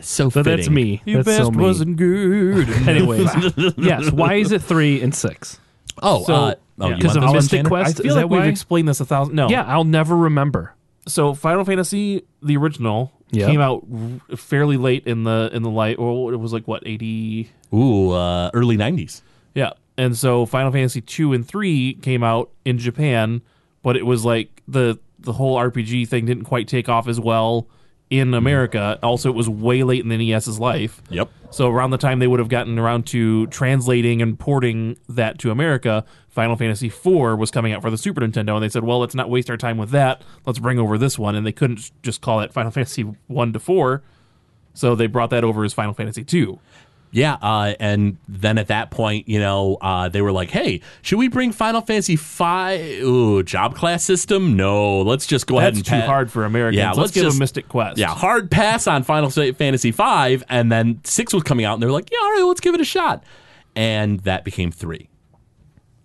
so But fitting. that's me. Your that's so me. wasn't good. Anyways, yes. Why is it three and six? Oh, So- uh, oh, yeah. you 'Cause want of this one, Mystic Tanner? Quest? I feel Is like that we've why? explained this a thousand. No, Yeah, I'll never remember. So Final Fantasy, the original, Yeah. came out r- fairly late in the in the light. Or it was like what eighty? Ooh, uh, early 90s. Yeah, and so Final Fantasy two and three came out in Japan, but it was like the the whole RPG thing didn't quite take off as well in America. Also, it was way late in the NES's life. Yep. So around the time they would have gotten around to translating and porting that to America, Final Fantasy IV was coming out for the Super Nintendo, and they said, "Well, let's not waste our time with that. Let's bring over this one." And they couldn't just call it Final Fantasy one to four, so they brought that over as Final Fantasy two. Yeah, uh, and then at that point, you know, uh, they were like, "Hey, should we bring Final Fantasy Five? Ooh, job class system? No, let's just go ahead and too pa- hard for Americans. Yeah, let's, let's give just- them Mystic Quest. Yeah, hard pass on Final Fantasy Five, and then six was coming out, and they were like, "Yeah, all right, let's give it a shot," and that became three.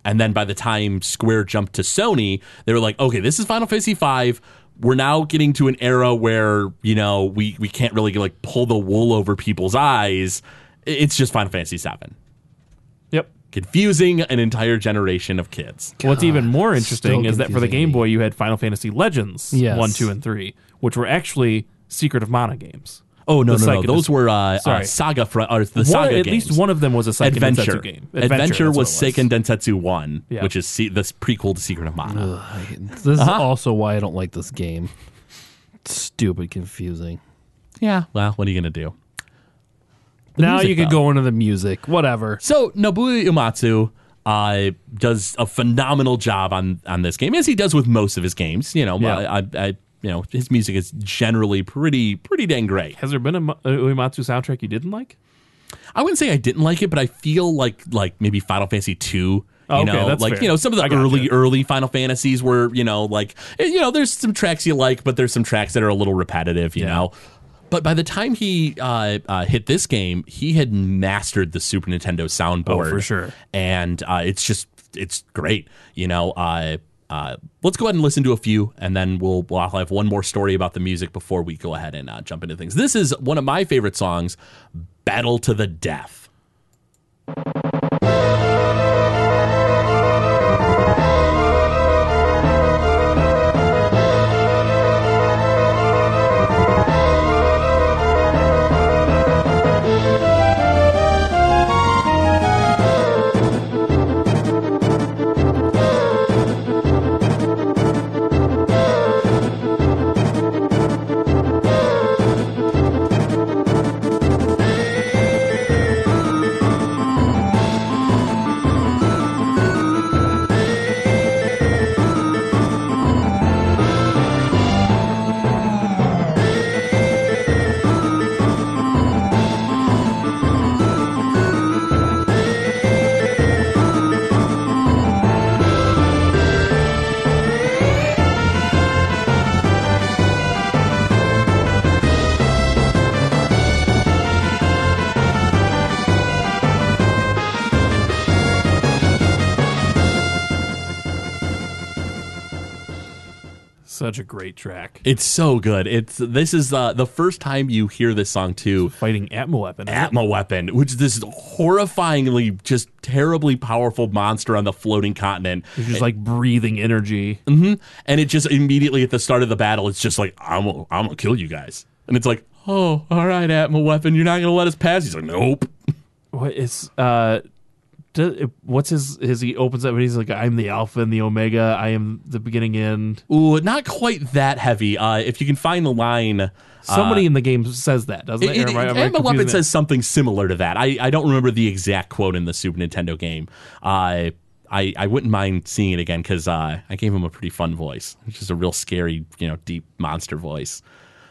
And then by the time Square jumped to Sony, they were like, "Okay, this is Final Fantasy Five. We're now getting to an era where you know we we can't really like pull the wool over people's eyes. It's just Final Fantasy Seven, Yep. confusing an entire generation of kids." What's even more interesting is that for the Game. Boy, you had Final Fantasy Legends Yes. one, two, and three, which were actually Secret of Mana games. Oh no, The no, no! Psycho- Those were uh, uh, Sorry. Saga, fr- or the One- Saga at games. least one of them was a Seiken Adventure. Densetsu game. Adventure, that's was what it Seiken Densetsu One, Yeah. which is se- the prequel to Secret of Mana. This is also why I don't like this game. Stupid, confusing. Yeah. Well, what are you gonna do? Now music, you could go into the music, whatever. So Nobuo Uematsu uh, does a phenomenal job on on this game, as he does with most of his games. You know, Yeah. I, I, I, you know, his music is generally pretty pretty dang great. Has there been a a Uematsu soundtrack you didn't like? I wouldn't say I didn't like it, but I feel like like maybe Final Fantasy two. Oh, You okay, know, that's like fair. you know, some of the early early Final Fantasies were you know like eh, you know, there's some tracks you like, but there's some tracks that are a little repetitive. You Yeah. know. But by the time he uh, uh, hit this game, he had mastered the Super Nintendo soundboard Oh, for sure. and uh, it's just it's great. You know, uh, uh, let's go ahead and listen to a few, and then we'll we'll I'll have one more story about the music before we go ahead and uh, jump into things. This is one of my favorite songs, "Battle to the Death." Such a great track. It's so good. It's this is uh, the first time you hear this song too. Fighting Atma Weapon. Atma weapon, which is this horrifyingly, just terribly powerful monster on the floating continent. It's just like breathing energy. and it just immediately at the start of the battle, it's just like I'm gonna, I'm gonna kill you guys, and it's like, oh, all right, Atma weapon, you're not gonna let us pass. He's like, nope. What is uh do, what's his his he opens up and he's like I'm the alpha and the omega I am the beginning end Ooh, not quite that heavy. Uh, if you can find the line. somebody in the game says that doesn't it, It, Or am I- am I Weapon says something similar to that. I, I don't remember the exact quote in the Super Nintendo game. Uh, I, I wouldn't mind seeing it again because uh, I gave him a pretty fun voice, which is a real scary, you know, deep monster voice.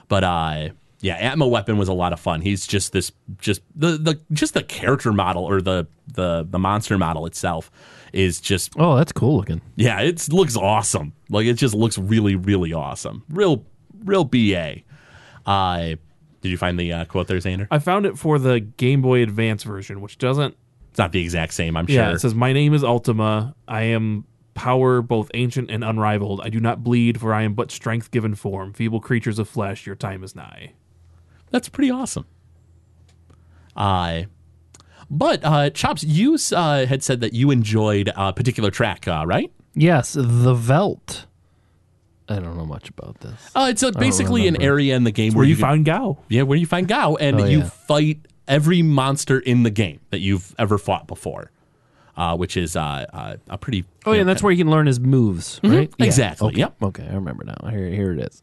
But uh, yeah, Atma Weapon was a lot of fun. He's just this, just the the just the character model or the the the monster model itself is just Oh, that's cool looking. yeah, it looks awesome. Like it just looks really really awesome. Real real ba. Uh, did you find the uh, quote there, Xander? I found it for the Game Boy Advance version, which doesn't. It's not the exact same, I'm Yeah, sure. it says, "My name is Ultima. I am power both ancient and unrivaled. I do not bleed, for I am but strength given form. Feeble creatures of flesh, your time is nigh." That's pretty awesome. Uh, but uh, Chops, you uh, had said that you enjoyed a particular track, uh, right? Yes, the Veldt. I don't know much about this. Uh, it's uh, basically an area in the game Where where you can- find Gau. yeah, where you find Gau, and Oh, you yeah. fight every monster in the game that you've ever fought before, uh, which is uh, uh, a pretty. Oh yeah, know, that's where you can learn his moves, right? Yeah. exactly, Okay. yep. Okay, I remember now. Here, here it is.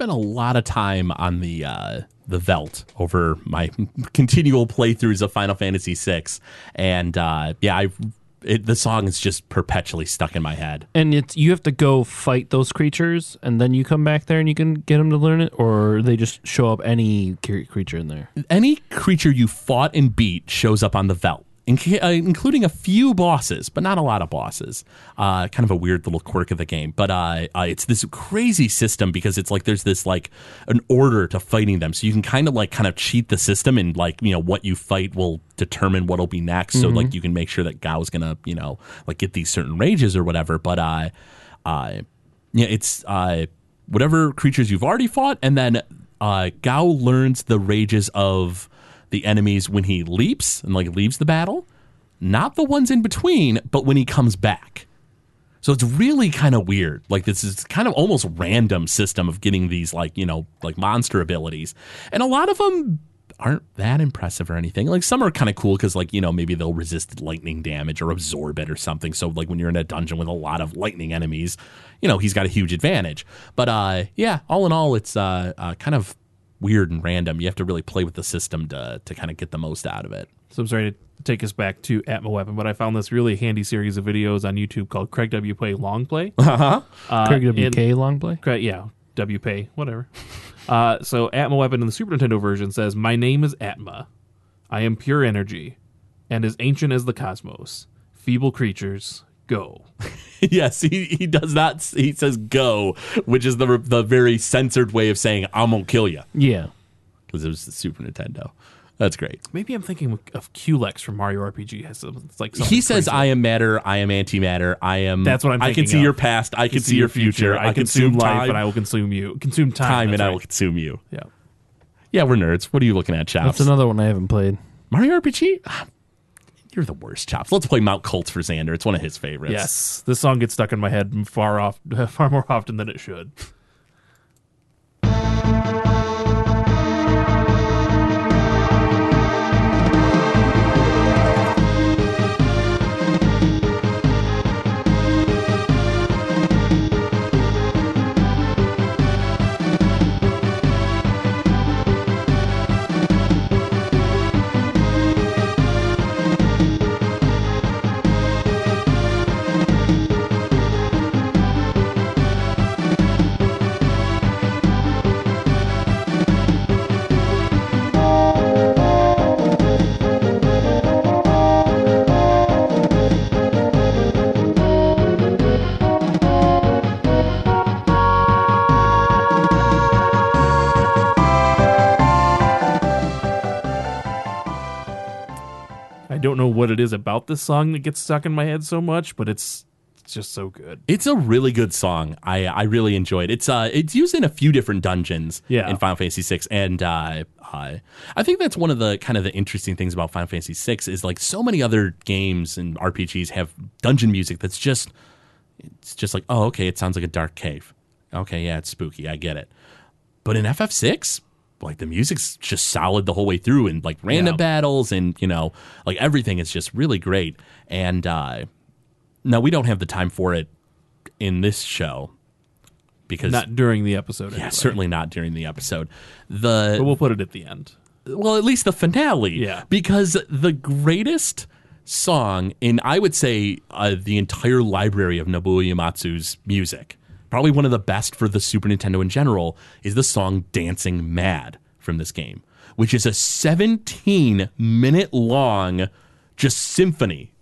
Spent a lot of time on the uh, the Veldt over my continual playthroughs of Final Fantasy VI, and uh, yeah, I it, the song is just perpetually stuck in my head. And it's you have to go fight those creatures, and then you come back there and you can get them to learn it, or they just show up any creature in there. Any creature you fought and beat shows up on the Veldt. Uh, including a few bosses, but not a lot of bosses. Uh, kind of a weird little quirk of the game, but uh, uh, it's this crazy system because it's like there's this like an order to fighting them, so you can kind of like kind of cheat the system and like you know what you fight will determine what'll be next. So like you can make sure that Gau's gonna you know like get these certain rages or whatever. But uh, uh, yeah, it's uh, whatever creatures you've already fought, and then uh, Gau learns the rages of the enemies when he leaps and like leaves the battle, not the ones in between, but when he comes back. So it's really kind of weird. Like this is kind of almost random system of getting these like you know like monster abilities, and a lot of them aren't that impressive or anything. Like some are kind of cool because like you know maybe they'll resist lightning damage or absorb it or something. So like when you're in a dungeon with a lot of lightning enemies, you know he's got a huge advantage. But uh yeah, all in all, it's uh, uh kind of weird and random. You have to really play with the system to to kind of get the most out of it. So I'm sorry to take us back to Atma Weapon, but I found this really handy series of videos on YouTube called Craig W. Play Long Play. Uh-huh. Craig WK long play. Craig, yeah, W Pay, whatever. uh, so Atma Weapon in the Super Nintendo version says, "My name is Atma. I am pure energy, and as ancient as the cosmos. Feeble creatures, go." yes, he, he does not. He says go, which is the the very censored way of saying I'm gonna kill you Yeah. because it was the Super Nintendo. That's great. Maybe I'm thinking of Culex from Mario RPG. Has it's like He says, crazy. "I am matter. I am antimatter. I am. That's what I'm I can see of. your past. I can see your future. I, consume life, and I will consume you. Consume time, time, and that's I will consume you. Yeah. Yeah, we're nerds. What are you looking at, Chops? That's another one I haven't played. Mario RPG. You're the worst, Chops. Let's play Mount Koltz for Xander. It's one of his favorites. Yes, this song gets stuck in my head far off, far more often than it should. Don't know what it is about this song that gets stuck in my head so much, but it's it's just so good. It's a really good song. I, I really enjoyed it. It's uh it's used in a few different dungeons Yeah. in Final Fantasy VI, and uh, uh, I think that's one of the kind of the interesting things about Final Fantasy VI is like so many other games and RPGs have dungeon music that's just it's just like oh okay it sounds like a dark cave. Okay, yeah, it's spooky. I get it. But in FF6, like the music's just solid the whole way through and like random Yeah. battles and you know like everything is just really great and uh now we don't have the time for it in this show because Not during the episode. yeah, anyway. certainly not during the episode. But The we'll put it at the end. well, at least the finale. Yeah. Because the greatest song in I would say uh, the entire library of Nobuo Uematsu's music, probably one of the best for the Super Nintendo in general, is the song "Dancing Mad" from this game, which is a 17 minute long just symphony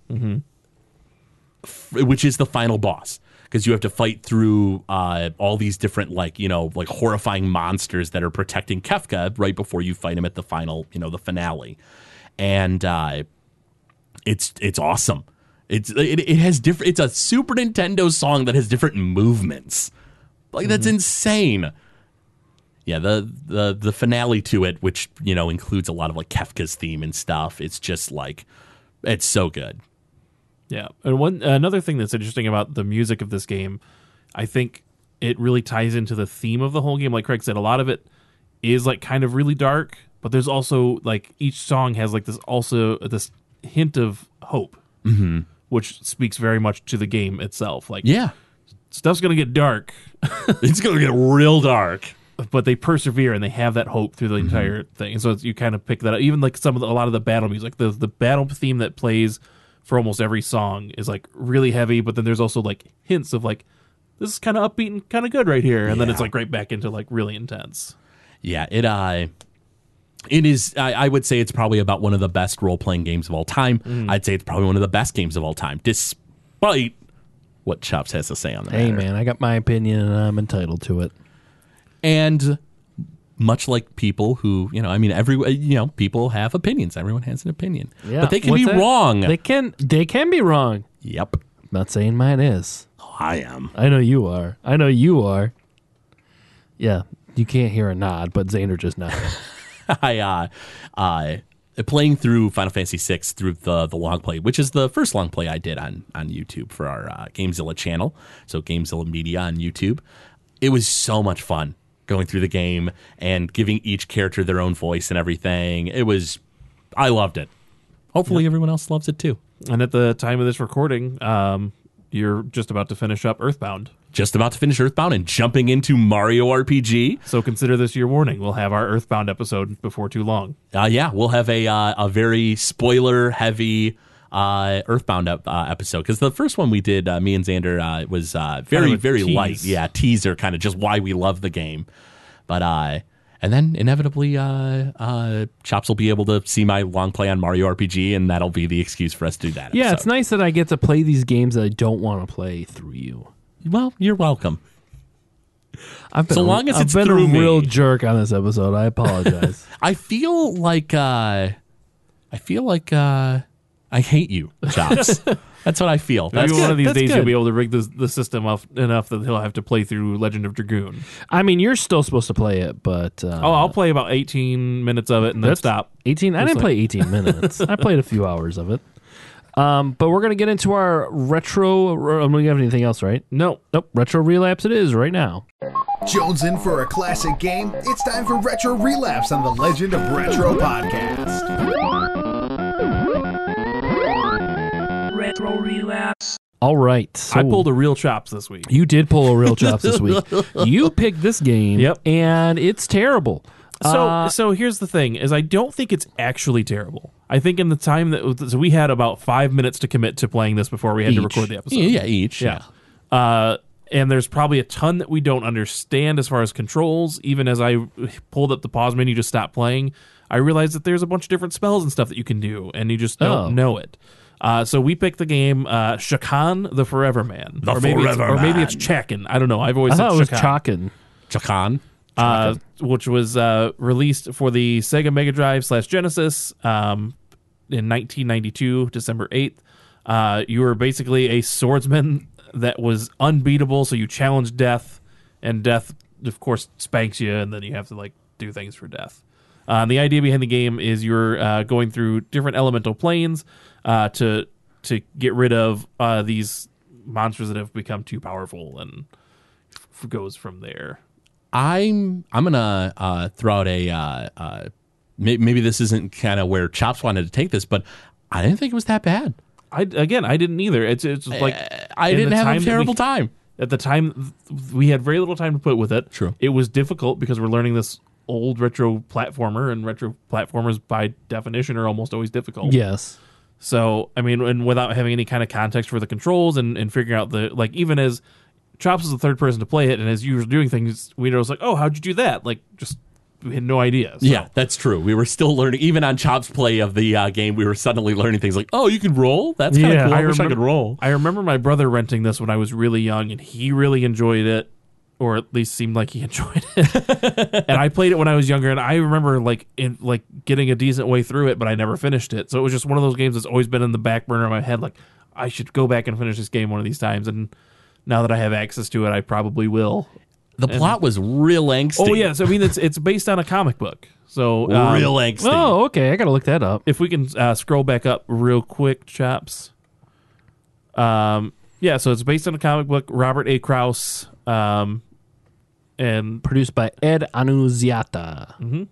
f- which is the final boss because you have to fight through uh, all these different like you know like horrifying monsters that are protecting Kefka right before you fight him at the final you know the finale, and uh, it's it's awesome. It's it, it has different. It's a Super Nintendo song that has different movements. Like that's insane. Yeah, the the the finale to it, which you know includes a lot of like Kefka's theme and stuff. It's just like it's so good. Yeah, and one another thing that's interesting about the music of this game, I think it really ties into the theme of the whole game. Like Craig said, a lot of it is like kind of really dark, but there's also like each song has like this also this hint of hope, mm-hmm. Which speaks very much to the game itself. Like Yeah, stuff's gonna get dark, it's gonna get real dark. but they persevere and they have that hope through the entire thing. And so it's, you kind of pick that up. Even like some of the, a lot of the battle music, the the battle theme that plays for almost every song is like really heavy, but then there's also like hints of like this is kind of upbeat and kind of good right here, and then it's like right back into like really intense. Yeah, it uh it is I, I would say it's probably about one of the best role playing games of all time. Mm. I'd say it's probably one of the best games of all time, despite what Chops has to say on that. Hey, man, I got my opinion and I'm entitled to it. And much like people who, you know, I mean, every you know, people have opinions. Everyone has an opinion, Yeah. but they can What's be that? wrong. They can they can be wrong. yep, not saying mine is. I am. I know you are. I know you are. Yeah, you can't hear a nod, but Xander just nodded. I uh, uh, playing through Final Fantasy VI through the the long play, which is the first long play I did on on YouTube for our uh, Gamezilla channel. So Gamezilla Media on YouTube. It was so much fun going through the game and giving each character their own voice and everything. It was, I loved it. Hopefully, everyone else loves it too. And at the time of this recording, um, you're just about to finish up Earthbound. Just about to finish Earthbound and jumping into Mario RPG. So consider this your warning. We'll have our Earthbound episode before too long. Uh, yeah, we'll have a uh, a very spoiler heavy uh, Earthbound ep- uh, episode because the first one we did, uh, me and Xander, uh, was uh, very Kind of very tease. light. Yeah, teaser kind of just why we love the game. But uh, and then inevitably, uh, uh, Chops will be able to see my long play on Mario RPG, and that'll be the excuse for us to do that. yeah, it's nice that I get to play these games that I don't want to play through you. Well, you're welcome. I've been So a- long as I've it's been through a me. real jerk on this episode. I apologize. I feel like uh, I feel like uh, I hate you, Chops. That's what I feel. Maybe That's one of these That's days good. you'll be able to rig the, the system up enough that he'll have to play through Legend of Dragoon. I mean, you're still supposed to play it, but uh, Oh, I'll play about 18 minutes of it and then stop. 18 i Looks didn't like- play 18 minutes i played a few hours of it um, but we're gonna get into our retro um, we have anything else right No. nope retro relapse it is right now Jones in for a classic game? It's time for Retro Relapse on the Legend of Retro podcast. Retro Relapse. all right so I pulled a real chops this week. you did pull a real chops this week you picked this game Yep. and it's terrible So, Uh, so here's the thing: is I don't think it's actually terrible. I think in the time that so we had about five minutes to commit to playing this before we had to record the episode. yeah, yeah, each. Yeah. Uh, and there's probably a ton that we don't understand as far as controls. Even as I pulled up the pause menu to stop playing, I realized that there's a bunch of different spells and stuff that you can do, and you just don't Oh. know it. Uh, so we picked the game uh, Shakan the Forever Man, The or maybe it's, Forever or maybe it's Man. Chakin. I don't know. I've always i said thought it was Chakan. Chakin. Chakan. Uh, which was uh, released for the Sega Mega Drive slash Genesis. Um, in 1992, December 8th. Uh, you were basically a swordsman that was unbeatable, so you challenged death, and death, of course, spanks you, and then you have to like do things for death. Uh, the idea behind the game is you're uh, going through different elemental planes uh, to to get rid of uh, these monsters that have become too powerful, and f- goes from there. I'm I'm gonna uh, throw out a uh, uh, may- maybe this isn't kind of where Chops wanted to take this, but I didn't think it was that bad. I again, I didn't either. It's it's like I in didn't have a that we- terrible time. at the time th- we had very little time to put with it. True. It was difficult because we're learning this old retro platformer, and retro platformers by definition are almost always difficult. Yes. So I mean, and without having any kind of context for the controls and, and figuring out the like, even as Chops is the third person to play it, and as you were doing things, we was like, oh, how'd you do that? Like, just we had no idea. So- Yeah, that's true. We were still learning, even on Chops' play of the uh, game. We were suddenly learning things like, "Oh, you can roll. That's kind of Yeah, cool. I, I wish I could roll." I remember my brother renting this when I was really young, and he really enjoyed it, or at least seemed like he enjoyed it. and I played it when I was younger, and I remember like in like getting a decent way through it, but I never finished it. So it was just one of those games that's always been in the back burner of my head. Like I should go back and finish this game one of these times. And now that I have access to it, I probably will. The plot was real angsty. Oh yes, I mean it's it's based on a comic book, so um, real angsty. Oh, okay. I gotta look that up. if we can uh, scroll back up real quick, chaps. Um, yeah, so it's based on a comic book, Robert A. Kraus, um, and Produced by Ed Annunziata. Mm-hmm.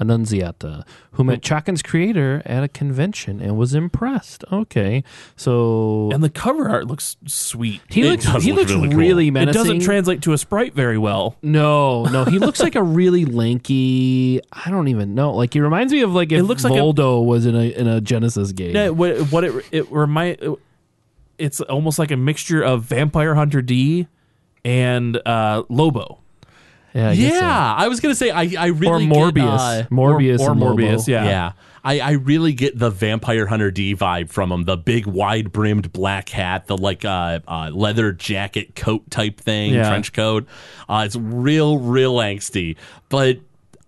Annunziata, who met Chakan's creator at a convention and was impressed. Okay, so and the cover art looks sweet. he it looks does he look looks really really, cool. It menacing. doesn't translate to a sprite very well. No, no, he looks like a really lanky. I don't even know. Like he reminds me of like if It looks like a- Voldo was in a in a Genesis game. Yeah, what, what it it remind it's almost like a mixture of Vampire Hunter D and uh, Lobo yeah, I guess so. I was gonna say I, I really or Morbius, Get, uh, Morbius, or Lobo. Morbius, yeah. yeah, I, I really get the Vampire Hunter D vibe from him. The big wide brimmed black hat, the like uh, uh, leather jacket coat type thing, Yeah. trench coat. Uh, it's real, real angsty. But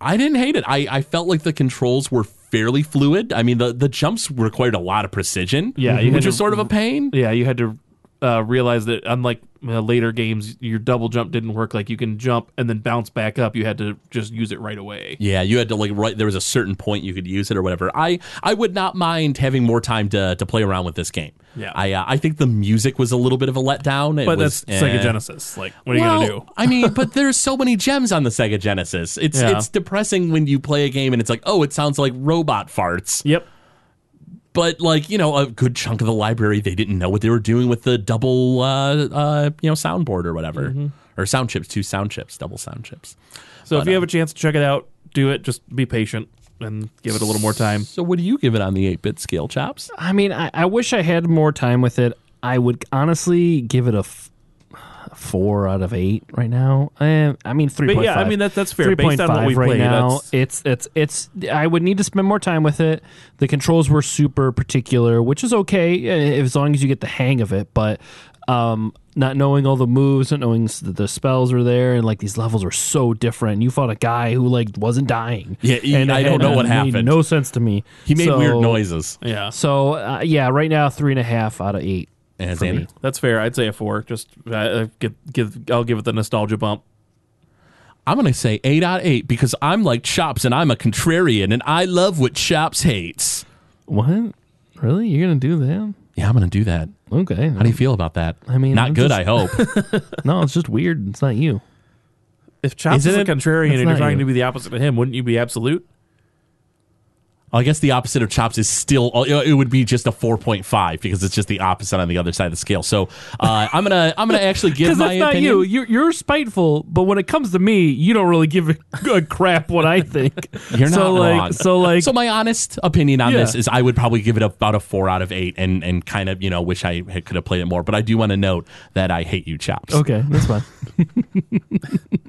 I didn't hate it. I, I felt like the controls were fairly fluid. I mean, the, the jumps required a lot of precision. Yeah, which to- was sort of a pain. Yeah, you had to uh, realize that unlike uh, later games, your double jump didn't work. Like you can jump and then bounce back up. You had to just use it right away. Yeah, you had to like right there was a certain point you could use it or whatever. I I would not mind having more time to to play around with this game. Yeah. I uh, I think the music was a little bit of a letdown. It But was, that's eh. Sega Genesis. Like, what are you gonna do? I mean, but there's so many gems on the Sega Genesis. It's Yeah. it's depressing when you play a game and it's like, oh, it sounds like robot farts. Yep. But like you know, a good chunk of the library they didn't know what they were doing with the double uh, uh, you know soundboard or whatever, Mm-hmm. or sound chips, two sound chips, double sound chips. So if you have a chance to check it out, do it. Just be patient and give it a little more time. So what do you give it on the eight bit scale, chops? I mean, I, I wish I had more time with it. I would honestly give it a f- four out of eight right now. Eh, I mean, three. But yeah, I mean, that- that's fair. Three point five we right played, now. that's- It's it's it's. I would need to spend more time with it. The controls were super particular, which is okay eh, as long as you get the hang of it. But um, not knowing all the moves, not knowing the spells are there, and like these levels are so different. You fought a guy who like wasn't dying. Yeah, he- and I don't know what happened. No sense to me. He made So- weird noises. Yeah, so uh, yeah, right now three and a half out of eight. And for Xander? me. that's fair. I'd say a four. Just uh, give give. I'll give it the nostalgia bump. I'm going to say 8 out of 8 because I'm like Chops and I'm a contrarian and I love what Chops hates. What? Really? You're gonna do that? Yeah, I'm going to do that. Okay. How do you feel about that? I mean, not I'm good, just- I hope. no, it's just weird. It's not you. If Chops Isn't is a it? contrarian That's and you're not trying you. to be the opposite of him, wouldn't you be absolute? I guess the opposite of Chops is still, uh, it would be just a 4.5 because it's just the opposite on the other side of the scale. So uh, I'm going to I'm gonna actually give my that's not opinion. you. You're, you're spiteful, but when it comes to me, you don't really give a, crap what I think. You're so not like. So like, so my honest opinion on Yeah. this is I would probably give it about a four out of eight, and and kind of you know wish I could have played it more. But I do want to note that I hate you, Chops. okay, that's fine.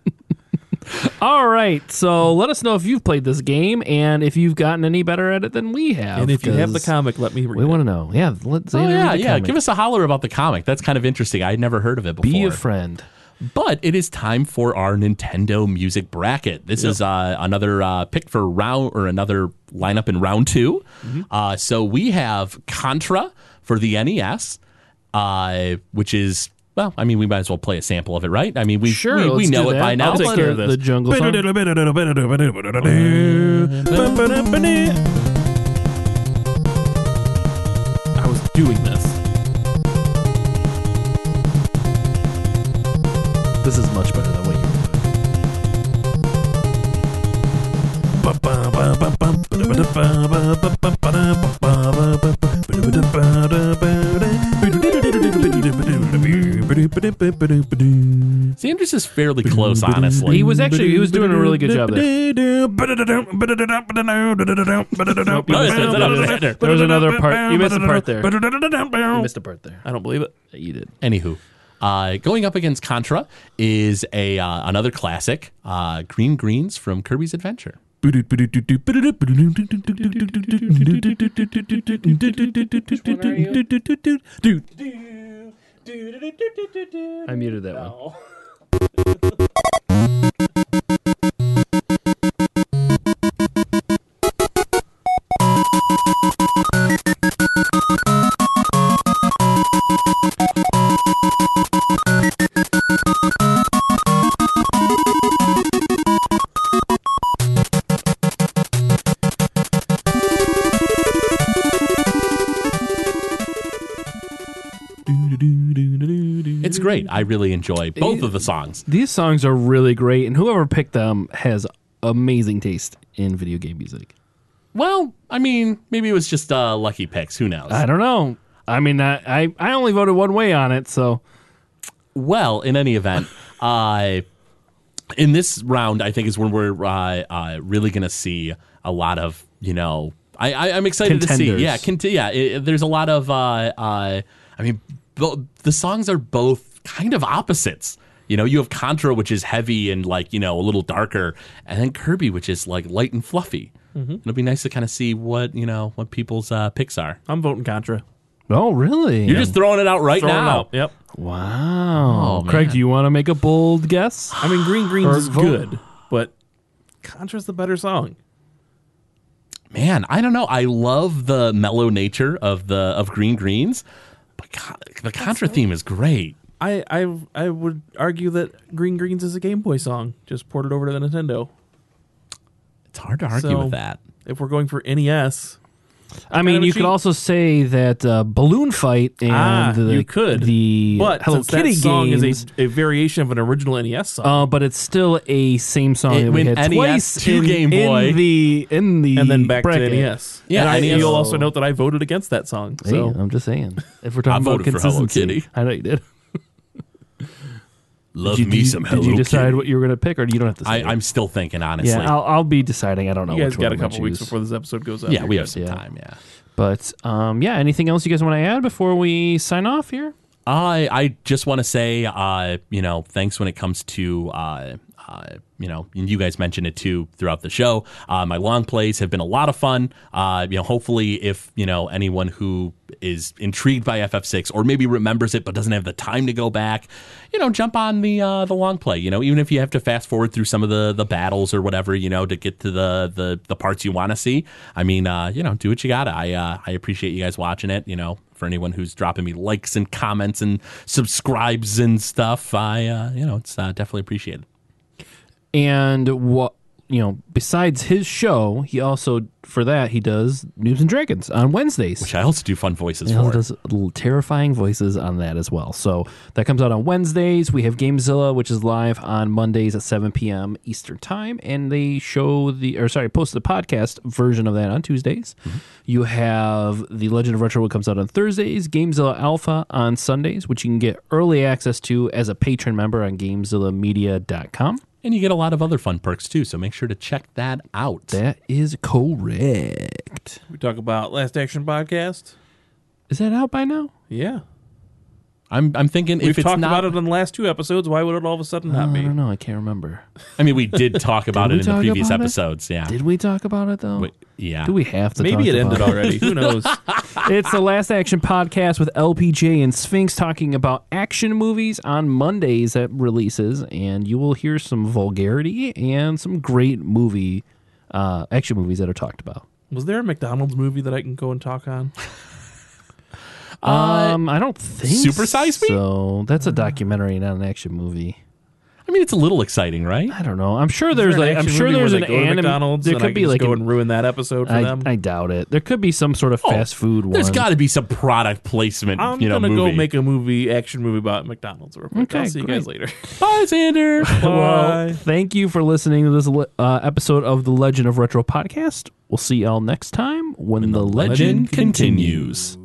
All right, so let us know if you've played this game and if you've gotten any better at it than we have. And if you have the comic, let me read we it. want to know. Yeah, let Oh yeah, yeah. comic. Give us a holler about the comic. That's kind of interesting. I'd never heard of it before. be a friend. But it is time for our Nintendo Music Bracket. This is uh, another uh, pick for round or another lineup in round 2 Uh, so we have Contra for the NES, uh, which is well, I mean, we might as well play a sample of it, right? I mean, we Sure, we, we know it by now. I'll take care of this. The jungle song. I was doing this. This is much better than what you were doing. Xander's is fairly close, honestly. He was actually he was doing a really good job there. there. There was another part. You missed a part there. You missed a part there. I don't believe it. You did. Anywho, uh, going up against Contra is a uh, another classic, uh, Green Greens from Kirby's Adventure. I muted that one. great. I really enjoy both of the songs. These songs are really great, and whoever picked them has amazing taste in video game music. Well, I mean, maybe it was just uh, lucky picks. Who knows? I don't know. I mean, I I, I only voted one way on it, so Well, in any event, uh, in this round, I think is when we're uh, uh, really going to see a lot of you know. I, I I'm excited to see. Yeah, cont- yeah. It, there's a lot of. Uh, uh, I mean, bo- the songs are both kind of opposites. You know, you have Contra, which is heavy and like you know a little darker, and then Kirby, which is like light and fluffy. It'll be nice to kind of see what you know what people's uh, picks are. I'm voting Contra. oh really? You're just throwing it out right Throwing now. out. Yep. wow. Oh, Craig, man. do you want to make a bold guess? I mean, Green Greens is vote. good, but Contra's the better song. Man, I don't know. I love the mellow nature of the of Green Greens, but co- the Contra theme is great. I, I I would argue that Green Greens is a Game Boy song, just ported over to the Nintendo. It's hard to argue So- with that. If we're going for NES, I mean, you could also say that uh, Balloon Fight and ah, the, you could. the but Hello since Kitty that song games. is a, a variation of an original NES song, uh, but it's still a same song It that we went had NES twice to in, Game Boy. in the in the and then back bracket. to NES. Yeah, and I, NES. you'll also note that I voted against that song. Hey, So I'm just saying. If we're talking I about voted for Hello consistency, Kitty. I know you did. Love Did you, me did, some did you decide Kitty. what you were going to pick, or you don't have to? Say I, it? I'm still thinking honestly. yeah, I'll, I'll be deciding. I don't know. you guys which got one a I'm gonna couple weeks before this episode goes out. yeah, we have some Yeah. time. Yeah. But um, yeah, anything else you guys want to add before we sign off here? I I just want to say, uh, you know, thanks when it comes to, uh, uh, you know, and you guys mentioned it too throughout the show. Uh, my long plays have been a lot of fun. Uh, you know, hopefully, if you know anyone who is intrigued by FF6 or maybe remembers it but doesn't have the time to go back, you know, jump on the uh, the long play. You know, even if you have to fast forward through some of the the battles or whatever, you know, to get to the the the parts you want to see. I mean, uh, you know, do what you gotta. I uh, I appreciate you guys watching it. You know, for anyone who's dropping me likes and comments and subscribes and stuff, I uh, you know, it's uh, definitely appreciated. And what you know, besides his show, he also for that he does Noobs and Dragons on Wednesdays. Which I also do fun voices He for. does little terrifying voices on that as well. So that comes out on Wednesdays. We have Gamezilla, which is live on Mondays at 7 p.m. Eastern Time, and they show the or sorry, post the podcast version of that on Tuesdays. Mm-hmm. You have the Legend of Retro, which comes out on Thursdays. Gamezilla Alpha on Sundays, which you can get early access to as a patron member on GamezillaMedia.com. And you get a lot of other fun perks too, so make sure to check that out. That is correct. We talk about Last Action Podcast. Is that out by now? Yeah. I'm I'm thinking We've if it's talked not. about it in the last two episodes. Why would it all of a sudden not I be? don't know. I can't remember. I mean, we did talk about we it in the talk previous about it? episodes. Yeah. Did we talk about it though? Wait, yeah. Do we have to? Maybe talk it ended about already. Who knows? It's the Last Action Podcast with LPJ and Sphinx talking about action movies on Mondays at releases, and you will hear some vulgarity and some great movie uh, action movies that are talked about. Was there a McDonald's movie that I can go and talk on? Um, I don't think Super Size Me? So that's a documentary, not an action movie. I mean, it's a little exciting, right? I don't know. I'm sure there's Is there like an I'm action sure movie there's an they go anime. McDonald's There and I could can be just like go an- and ruin that episode for I, them. I doubt it. There could be some sort of fast food one. There's got to be some product placement. I'm you know, gonna movie. go make a movie, action movie about McDonald's. Real quick. Okay, I'll see you guys later. Bye, Xander. well, Bye. thank you for listening to this uh, episode of the Legend of Retro podcast. We'll see y'all next time when, the, legend, legend continues.